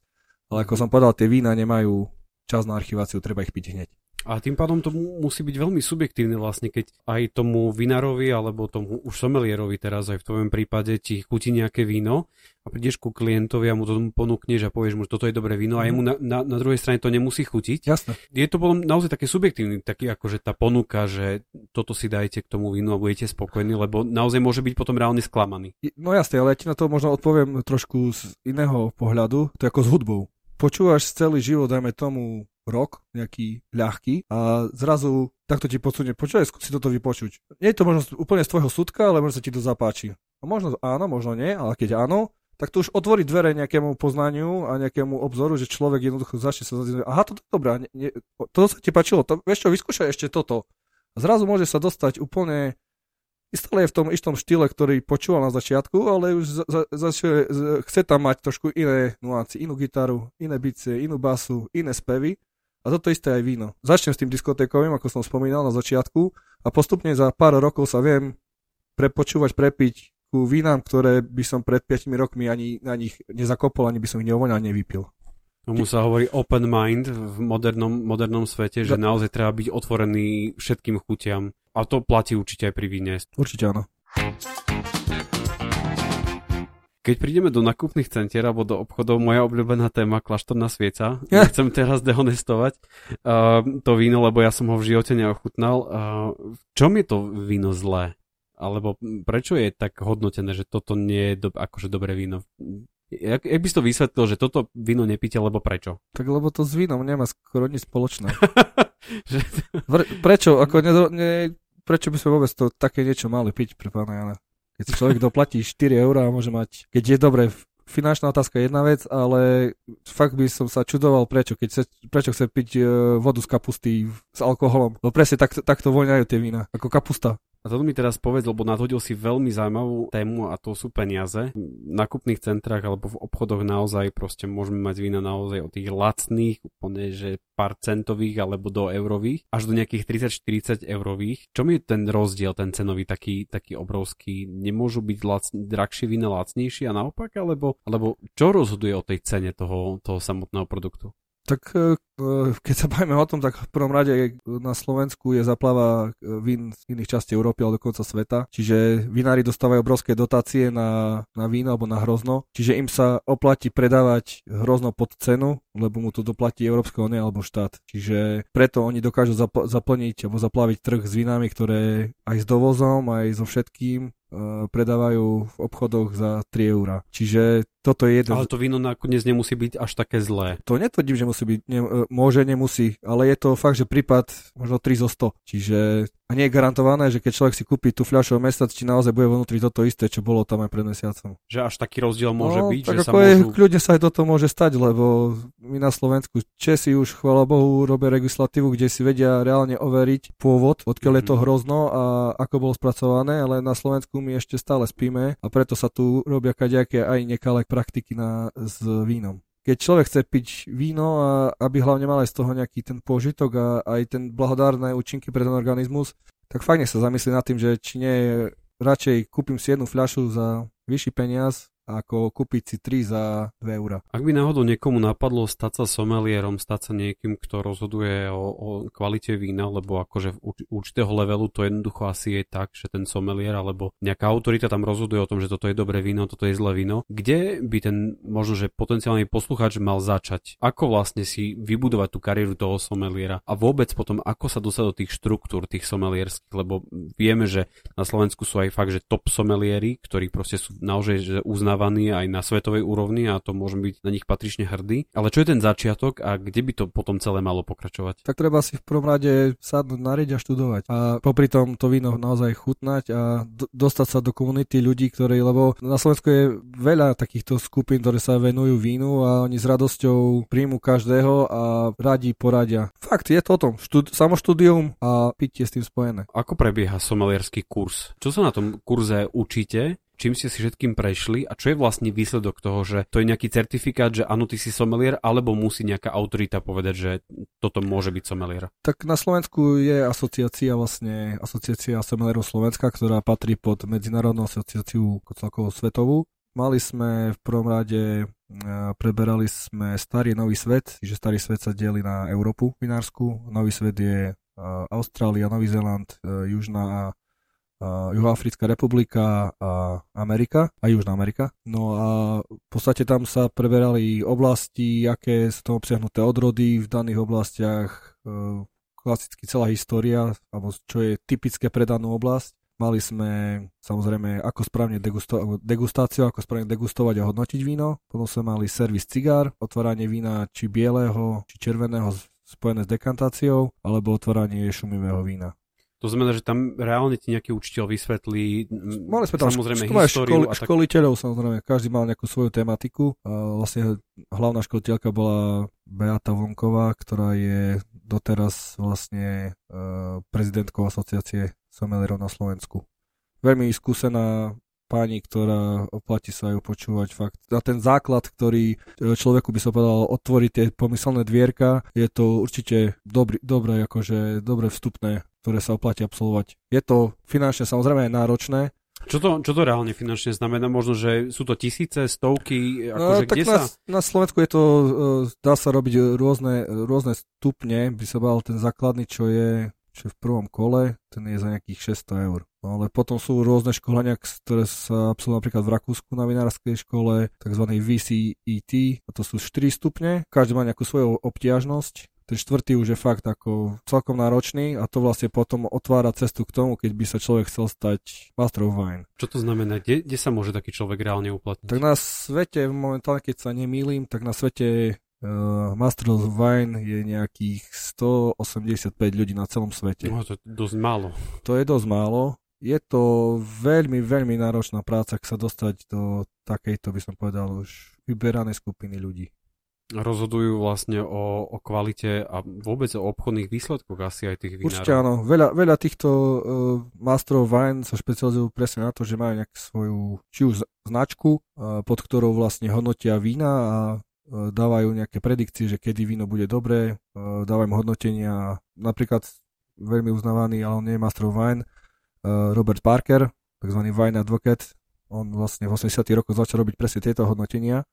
Ale ako som povedal, tie vína nemajú čas na archiváciu, treba ich piť hneď. A tým pádom to musí byť veľmi subjektívne vlastne, keď aj tomu vinárovi alebo tomu už somelierovi teraz aj v tvojom prípade ti chutí nejaké víno a prídeš ku klientovi a mu to ponúkneš a povieš mu, že toto je dobré víno a jemu na, na, na druhej strane to nemusí chutiť. Jasne. Je to potom naozaj také subjektívne, taký akože tá ponuka, že toto si dajte k tomu vínu a budete spokojní, lebo naozaj môže byť potom reálne sklamaný. No jasne, ale ja ti na to možno odpoviem trošku z iného pohľadu, to je ako s hudbou. Počúvaš celý život, dajme tomu, rok, nejaký ľahký a zrazu takto ti podsunie, počúvaj, si toto vypočuť. Nie je to možno úplne z tvojho súdka, ale možno sa ti to zapáči. A možno áno, možno nie, ale keď áno, tak to už otvorí dvere nejakému poznaniu a nejakému obzoru, že človek jednoducho začne sa zaznieť, aha, toto je dobré, toto sa ti páčilo, to, vieš čo, vyskúšaj ešte toto. A zrazu môže sa dostať úplne stále je v tom istom štýle, ktorý počúval na začiatku, ale už za, za, za, chce tam mať trošku iné nuancy, inú gitaru, iné bicie, inú basu, iné spevy. A toto isté aj víno. Začnem s tým diskotékovým, ako som spomínal na začiatku, a postupne za pár rokov sa viem prepočúvať, prepiť ku vínam, ktoré by som pred 5 rokmi ani na nich nezakopol, ani by som ich neovoňal, nevypil. Tomu sa hovorí open mind v modernom, modernom svete, že da. naozaj treba byť otvorený všetkým chutiam. A to platí určite aj pri víne. Určite áno. Keď prídeme do nakupných centier alebo do obchodov, moja obľúbená téma kláštorná svieca. (laughs) Nechcem teraz dehonestovať uh, to víno, lebo ja som ho v živote neochutnal. Uh, v čom je to víno zlé? Alebo prečo je tak hodnotené, že toto nie je do, akože dobré víno? Jak, jak by si to vysvetlil, že toto víno nepíte, lebo prečo? (laughs) Tak lebo to s vínom nemá skoro nič spoločné. (laughs) prečo? Ako ne, ne, prečo by sme vôbec to také niečo mali piť pre pána Jana? Keď si človek doplatí 4 eurá a môže mať, keď je dobre, finančná otázka je jedna vec, ale fakt by som sa čudoval, prečo, keď sa, prečo chce piť uh, vodu z kapusty s alkoholom. No presne tak, takto voňajú tie vína, ako kapusta. A toto mi teraz povedz, lebo nadhodil si veľmi zaujímavú tému a to sú peniaze. V nakupných centrách alebo v obchodoch naozaj proste môžeme mať vína naozaj od tých lacných, úplne že pár centových alebo do eurových, až do nejakých 30-40 eurových. Čo je ten rozdiel, ten cenový taký, taký obrovský? Nemôžu byť lac, drahšie vína lacnejšie a naopak? Alebo, alebo čo rozhoduje o tej cene toho, toho samotného produktu? Tak e, keď sa bavíme o tom, tak v prvom rade na Slovensku je zaplava e, vín z iných častí Európy alebo dokonca sveta. Čiže vinári dostávajú obrovské dotácie na, na víno alebo na hrozno. Čiže im sa oplatí predávať hrozno pod cenu, lebo mu to doplatí Európska únia alebo štát. Čiže preto oni dokážu zap- zaplniť alebo zaplaviť trh s vínami, ktoré aj s dovozom, aj so všetkým predávajú v obchodoch za 3 eurá. Čiže toto je jeden... Ale to víno nakoniec nemusí byť až také zlé. To netvrdím, že musí byť, ne, e, môže, nemusí, ale je to fakt, že prípad možno 3 zo 100. Čiže a nie je garantované, že keď človek si kúpi tú fľašu mesiac, či naozaj bude vnútri toto isté, čo bolo tam aj pred mesiacom. Že až taký rozdiel môže no, byť, tak že ako sa môžu... kľudne sa aj toto môže stať, lebo my na Slovensku Česi už, chvála Bohu, robia legislatívu, kde si vedia reálne overiť pôvod, odkiaľ mm-hmm. je to mhm. hrozno a ako bolo spracované, ale na Slovensku my ešte stále spíme a preto sa tu robia kaďaké aj nekalé praktiky na, s vínom keď človek chce piť víno a aby hlavne mal aj z toho nejaký ten požitok a aj ten blahodárne účinky pre ten organizmus, tak fajne sa zamyslí nad tým, že či nie radšej kúpim si jednu fľašu za vyšší peniaz ako kúpiť si 3 za 2 eurá. Ak by náhodou niekomu napadlo stať sa somelierom, stať sa niekým, kto rozhoduje o, o kvalite vína, lebo akože v určitého levelu to jednoducho asi je tak, že ten somelier alebo nejaká autorita tam rozhoduje o tom, že toto je dobré víno, toto je zlé víno. Kde by ten možno, že potenciálny poslucháč mal začať? Ako vlastne si vybudovať tú kariéru toho someliera a vôbec potom ako sa dostať do tých štruktúr tých somelierských, lebo vieme, že na Slovensku sú aj fakt, že top somelieri, ktorí proste sú naozaj že uznávajú uznávaní aj na svetovej úrovni a to môžem byť na nich patrične hrdý. Ale čo je ten začiatok a kde by to potom celé malo pokračovať? Tak treba si v prvom rade sadnúť na a študovať a popri tom to víno naozaj chutnať a d- dostať sa do komunity ľudí, ktorí, lebo na Slovensku je veľa takýchto skupín, ktoré sa venujú vínu a oni s radosťou príjmu každého a radi poradia. Fakt, je to o tom. Štud- samoštúdium a pitie s tým spojené. Ako prebieha somelierský kurz? Čo sa na tom kurze učíte? Čím ste si všetkým prešli a čo je vlastne výsledok toho, že to je nejaký certifikát, že áno, ty si somelier, alebo musí nejaká autorita povedať, že toto môže byť somelier? Tak na Slovensku je asociácia vlastne, asociácia somelierov Slovenska, ktorá patrí pod Medzinárodnú asociáciu celkovo svetovú. Mali sme v prvom rade, preberali sme starý nový svet, že starý svet sa delí na Európu vinársku, nový svet je Austrália, Nový Zéland, Južná a uh, Juhoafrická republika a Amerika, a Južná Amerika. No a v podstate tam sa preberali oblasti, aké sú tam obsiahnuté odrody v daných oblastiach, uh, klasicky celá história, alebo čo je typické pre danú oblasť. Mali sme samozrejme, ako správne degusto- degustáciu, ako správne degustovať a hodnotiť víno. Potom sme mali servis cigár, otváranie vína či bieleho, či červeného spojené s dekantáciou, alebo otváranie šumivého vína. To znamená, že tam reálne ti nejaký učiteľ vysvetlí Mali sme tam samozrejme ško- históriu. Školi, tak... Školiteľov samozrejme, každý mal nejakú svoju tematiku. A vlastne hlavná školiteľka bola Beata Vonková, ktorá je doteraz vlastne uh, prezidentkou asociácie somelierov na Slovensku. veľmi skúsená pani, ktorá oplatí sa ju počúvať fakt. A ten základ, ktorý e, človeku by sa povedal otvoriť tie pomyselné dvierka, je to určite dobrý, dobré, akože, dobré vstupné, ktoré sa oplatí absolvovať. Je to finančne samozrejme náročné, čo to, čo to reálne finančne znamená? Možno, že sú to tisíce, stovky? Akože no, tak kde na, sa... na Slovensku je to, e, dá sa robiť rôzne, rôzne stupne, by sa bal ten základný, čo je, čo je v prvom kole, ten je za nejakých 600 eur. No, ale potom sú rôzne školenia, ktoré sa absolvujú napríklad v Rakúsku na vinárskej škole, tzv. VCET, a to sú 4 stupne, každý má nejakú svoju obtiažnosť ten štvrtý už je fakt ako celkom náročný a to vlastne potom otvára cestu k tomu, keď by sa človek chcel stať Master of Wine. Čo to znamená? Kde, kde sa môže taký človek reálne uplatniť? Tak na svete, momentálne keď sa nemýlim, tak na svete Uh, Master of Wine je nejakých 185 ľudí na celom svete. No, to je dosť málo. To je dosť málo. Je to veľmi, veľmi náročná práca, ak sa dostať do takejto, by som povedal, už vyberanej skupiny ľudí rozhodujú vlastne o, o kvalite a vôbec o obchodných výsledkoch asi aj tých vinárov. Určite áno. Veľa, veľa týchto uh, masterov wine sa špecializujú presne na to, že majú nejakú svoju či už značku, uh, pod ktorou vlastne hodnotia vína a uh, dávajú nejaké predikcie, že kedy víno bude dobré, uh, dávajú hodnotenia. Napríklad veľmi uznávaný, ale on nie je master of wine, uh, Robert Parker, takzvaný wine advocate, on vlastne v 80 rokoch začal robiť presne tieto hodnotenia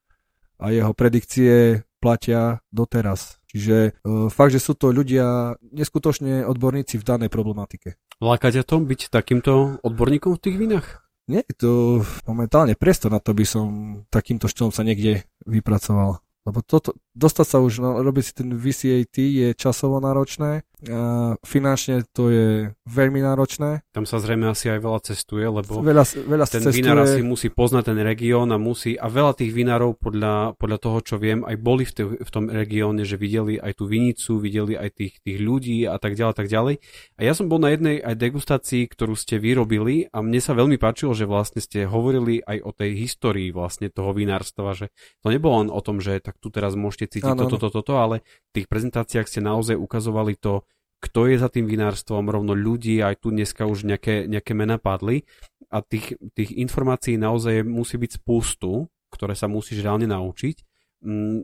a jeho predikcie platia doteraz. Čiže e, fakt, že sú to ľudia neskutočne odborníci v danej problematike. Láka ťa to byť takýmto odborníkom v tých vinách? Nie to momentálne priestor na to, by som takýmto štýlom sa niekde vypracoval. Lebo toto, dostať sa už, no, robiť si ten VCAT je časovo náročné, a finančne to je veľmi náročné. Tam sa zrejme asi aj veľa cestuje, lebo veľa, veľa ten cestuje. vinár asi musí poznať ten región a musí, a veľa tých vinárov podľa, podľa toho, čo viem, aj boli v, te, v tom regióne, že videli aj tú vinicu, videli aj tých, tých ľudí a tak ďalej, tak ďalej. A ja som bol na jednej aj degustácii, ktorú ste vyrobili a mne sa veľmi páčilo, že vlastne ste hovorili aj o tej histórii vlastne toho vinárstva, že to nebolo len o tom, že tak tu teraz môžete cítiť ano, toto, toto, toto, ale v tých prezentáciách ste naozaj ukazovali to, kto je za tým vinárstvom, rovno ľudí, aj tu dneska už nejaké, nejaké mená padli a tých, tých informácií naozaj musí byť spustu, ktoré sa musíš reálne naučiť. Mm,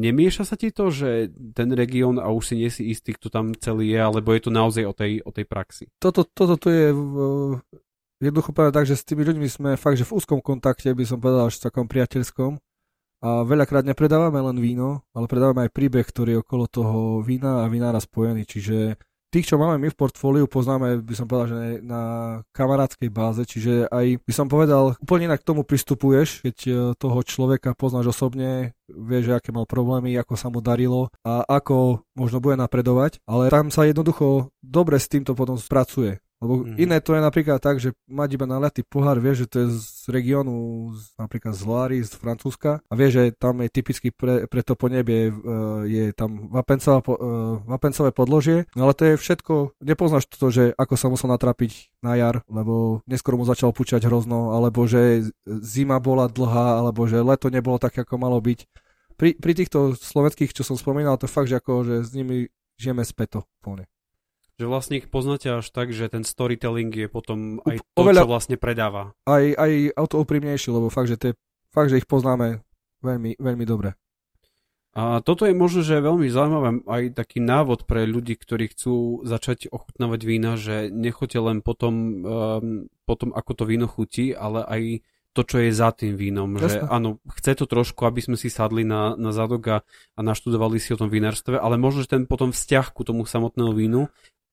nemieša sa ti to, že ten región a už si nie si istý, kto tam celý je, alebo je to naozaj o tej, o tej praxi? Toto, toto tu je v, jednoducho povedať tak, že s tými ľuďmi sme fakt, že v úzkom kontakte, by som povedal, až v takom priateľskom a veľakrát nepredávame len víno, ale predávame aj príbeh, ktorý je okolo toho vína a vinára spojený. Čiže tých, čo máme my v portfóliu, poznáme, by som povedal, že na kamarádskej báze, čiže aj by som povedal, úplne inak k tomu pristupuješ, keď e, toho človeka poznáš osobne, vieš, aké mal problémy, ako sa mu darilo a ako možno bude napredovať, ale tam sa jednoducho dobre s týmto potom spracuje. Lebo mm. iné to je napríklad tak, že mať iba naliatý pohár, vieš, že to je z regiónu, napríklad z Loary, z Francúzska a vieš, že tam je typicky pre, pre to ponebie, uh, je tam vapencové, uh, vapencové podložie, no ale to je všetko, nepoznáš to, že ako sa musel natrapiť na jar, lebo neskôr mu začal pučať hrozno, alebo že zima bola dlhá, alebo že leto nebolo tak, ako malo byť. Pri, pri týchto slovenských, čo som spomínal, to fakt, že ako, že s nimi žijeme späto plne. Že vlastne ich poznáte až tak, že ten storytelling je potom aj to, Oveľa, čo vlastne predáva. Aj, aj auto úprimnejšie, lebo fakt, že, tie, fakt, že ich poznáme veľmi, veľmi dobre. A toto je možno, že veľmi zaujímavé aj taký návod pre ľudí, ktorí chcú začať ochutnávať vína, že nechoďte len potom, um, potom, ako to víno chutí, ale aj to, čo je za tým vínom. Jasne. Že áno, chce to trošku, aby sme si sadli na, na zadok a, a naštudovali si o tom vinárstve, ale možno, že ten potom vzťah ku tomu samotnému vínu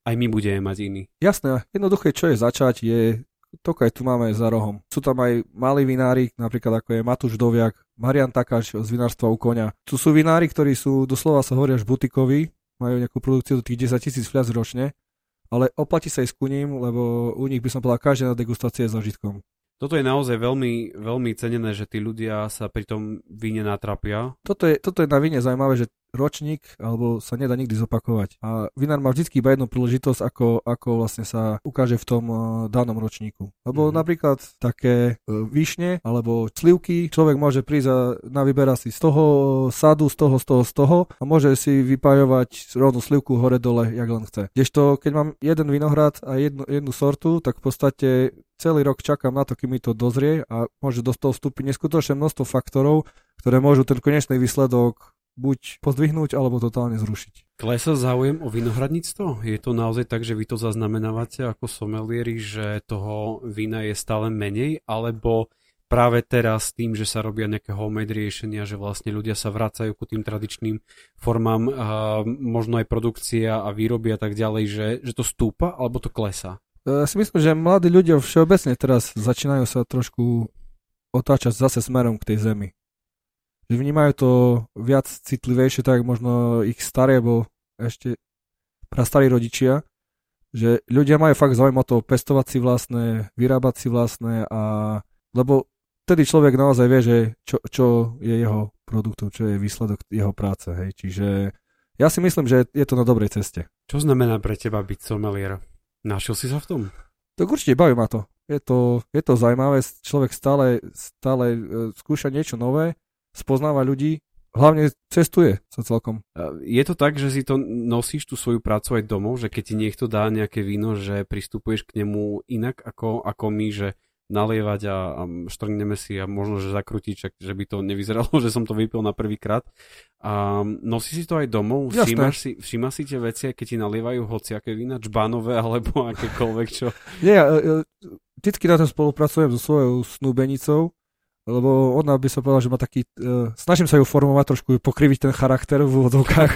aj my budeme mať iný. Jasné, jednoduché, čo je začať, je to, aj tu máme za rohom. Sú tam aj malí vinári, napríklad ako je Matúš Doviak, Marian Takáš z vinárstva u konia. Tu sú vinári, ktorí sú, doslova sa hovoria až butikoví, majú nejakú produkciu do tých 10 tisíc fľac ročne, ale oplatí sa aj s kuním, lebo u nich by som povedal, každá degustácia je zažitkom. Toto je naozaj veľmi, veľmi cenené, že tí ľudia sa pri tom víne natrapia. Toto je, toto je na víne zaujímavé, že ročník, alebo sa nedá nikdy zopakovať. A vinár má vždy iba jednu príležitosť, ako, ako vlastne sa ukáže v tom uh, danom ročníku. Lebo mm-hmm. napríklad také uh, výšne alebo slivky, človek môže prísť a navyberá si z toho sadu, z toho, z toho, z toho a môže si vypájovať rovnú slivku hore dole, jak len chce. Kdežto, keď mám jeden vinohrad a jednu, jednu sortu, tak v podstate celý rok čakám na to, kým mi to dozrie a môže do toho vstúpiť neskutočné množstvo faktorov, ktoré môžu ten konečný výsledok buď pozdvihnúť, alebo totálne zrušiť. Klesa záujem o vinohradníctvo? Je to naozaj tak, že vy to zaznamenávate ako somelieri, že toho vína je stále menej, alebo práve teraz tým, že sa robia nejaké homemade riešenia, že vlastne ľudia sa vracajú ku tým tradičným formám, a možno aj produkcia a výroby a tak ďalej, že, že to stúpa alebo to klesá? Ja si myslím, že mladí ľudia všeobecne teraz začínajú sa trošku otáčať zase smerom k tej zemi. Že vnímajú to viac citlivejšie, tak možno ich staré, bo ešte prastarí rodičia, že ľudia majú fakt záujem o to pestovať si vlastné, vyrábať si vlastné a lebo vtedy človek naozaj vie, že čo, čo je jeho produktom, čo je výsledok jeho práce. Hej. Čiže ja si myslím, že je to na dobrej ceste. Čo znamená pre teba byť sommelier? Našiel si sa v tom? Tak určite baví ma to. Je to, je to zaujímavé, človek stále, stále uh, skúša niečo nové, spoznáva ľudí, hlavne cestuje sa celkom. Je to tak, že si to nosíš tú svoju prácu aj domov, že keď ti niekto dá nejaké víno, že pristupuješ k nemu inak ako, ako my, že nalievať a, a štrngneme si a možno, že zakrutiť, čak, že by to nevyzeralo, (laughs) že som to vypil na prvýkrát. A nosí si to aj domov? Všímaš si, všíma si tie veci, keď ti nalievajú hociaké vína, čbanové (laughs) alebo akékoľvek čo? Nie, ja, ja vždycky na tom spolupracujem so svojou snúbenicou lebo ona by sa povedala, že má taký, uh, snažím sa ju formovať, trošku ju pokriviť ten charakter v úvodovkách.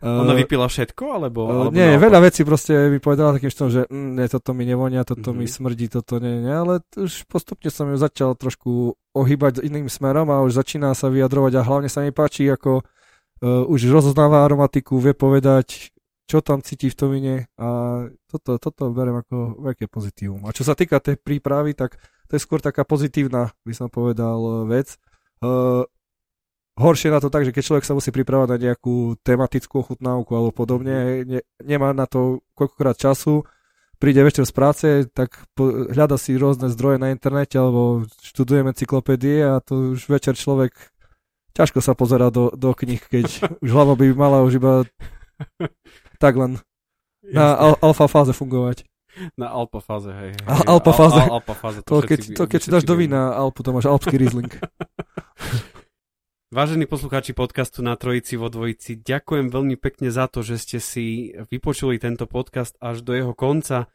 uh, (laughs) ona vypila všetko, alebo? Uh, alebo nie, naopak? veľa vecí proste mi povedala takým štýlom, že mm, nie, toto mi nevonia, toto mm-hmm. mi mhm. smrdí, toto nie, nie, ale už postupne som ju začal trošku ohýbať iným smerom a už začína sa vyjadrovať a hlavne sa mi páči, ako uh, už rozoznáva aromatiku, vie povedať, čo tam cíti v tom vine a toto, toto beriem ako veľké pozitívum. A čo sa týka tej prípravy, tak to je skôr taká pozitívna, by som povedal, vec. Uh, horšie na to tak, že keď človek sa musí pripravať na nejakú tematickú ochutnávku alebo podobne, ne, nemá na to koľkokrát času, príde večer z práce, tak po, hľada si rôzne zdroje na internete alebo študujeme encyklopédie a to už večer človek ťažko sa pozera do, do knih, keď (laughs) už hlava by mala už iba tak len na al- alfa fáze fungovať. Na alpa fáze, hej. hej. Al- alpa fáze. Al- al- alpa fáze to, to keď, to, keď si dáš do vína Alpu, to máš alpský Riesling. (laughs) Vážení poslucháči podcastu na Trojici vo Dvojici, ďakujem veľmi pekne za to, že ste si vypočuli tento podcast až do jeho konca.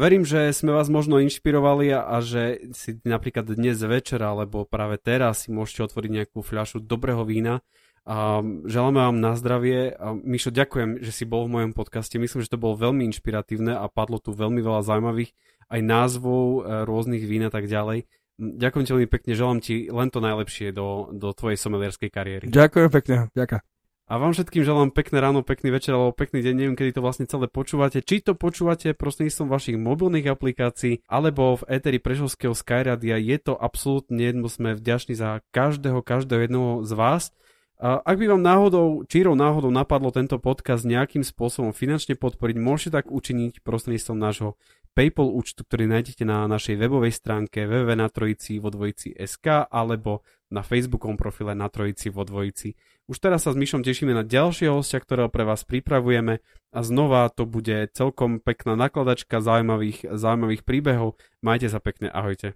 Verím, že sme vás možno inšpirovali a, a že si napríklad dnes večer alebo práve teraz si môžete otvoriť nejakú fľašu dobrého vína a želáme vám na zdravie. A Mišo, ďakujem, že si bol v mojom podcaste. Myslím, že to bolo veľmi inšpiratívne a padlo tu veľmi veľa zaujímavých aj názvov e, rôznych vín a tak ďalej. Ďakujem ti veľmi pekne, želám ti len to najlepšie do, do tvojej somelierskej kariéry. Ďakujem pekne, ďakujem. A vám všetkým želám pekné ráno, pekný večer alebo pekný deň, neviem kedy to vlastne celé počúvate. Či to počúvate prostredníctvom vašich mobilných aplikácií alebo v éteri Prešovského Skyradia, je to absolútne jedno, sme vďační za každého, každého jedného z vás. Ak by vám náhodou, čírou náhodou napadlo tento podcast nejakým spôsobom finančne podporiť, môžete tak učiniť prostredníctvom nášho PayPal účtu, ktorý nájdete na našej webovej stránke www.natrojici vo alebo na Facebookom profile na Trojici vo dvojici. Už teraz sa s Myšom tešíme na ďalšieho hostia, ktorého pre vás pripravujeme a znova to bude celkom pekná nakladačka zaujímavých, zaujímavých príbehov. Majte sa pekne, ahojte.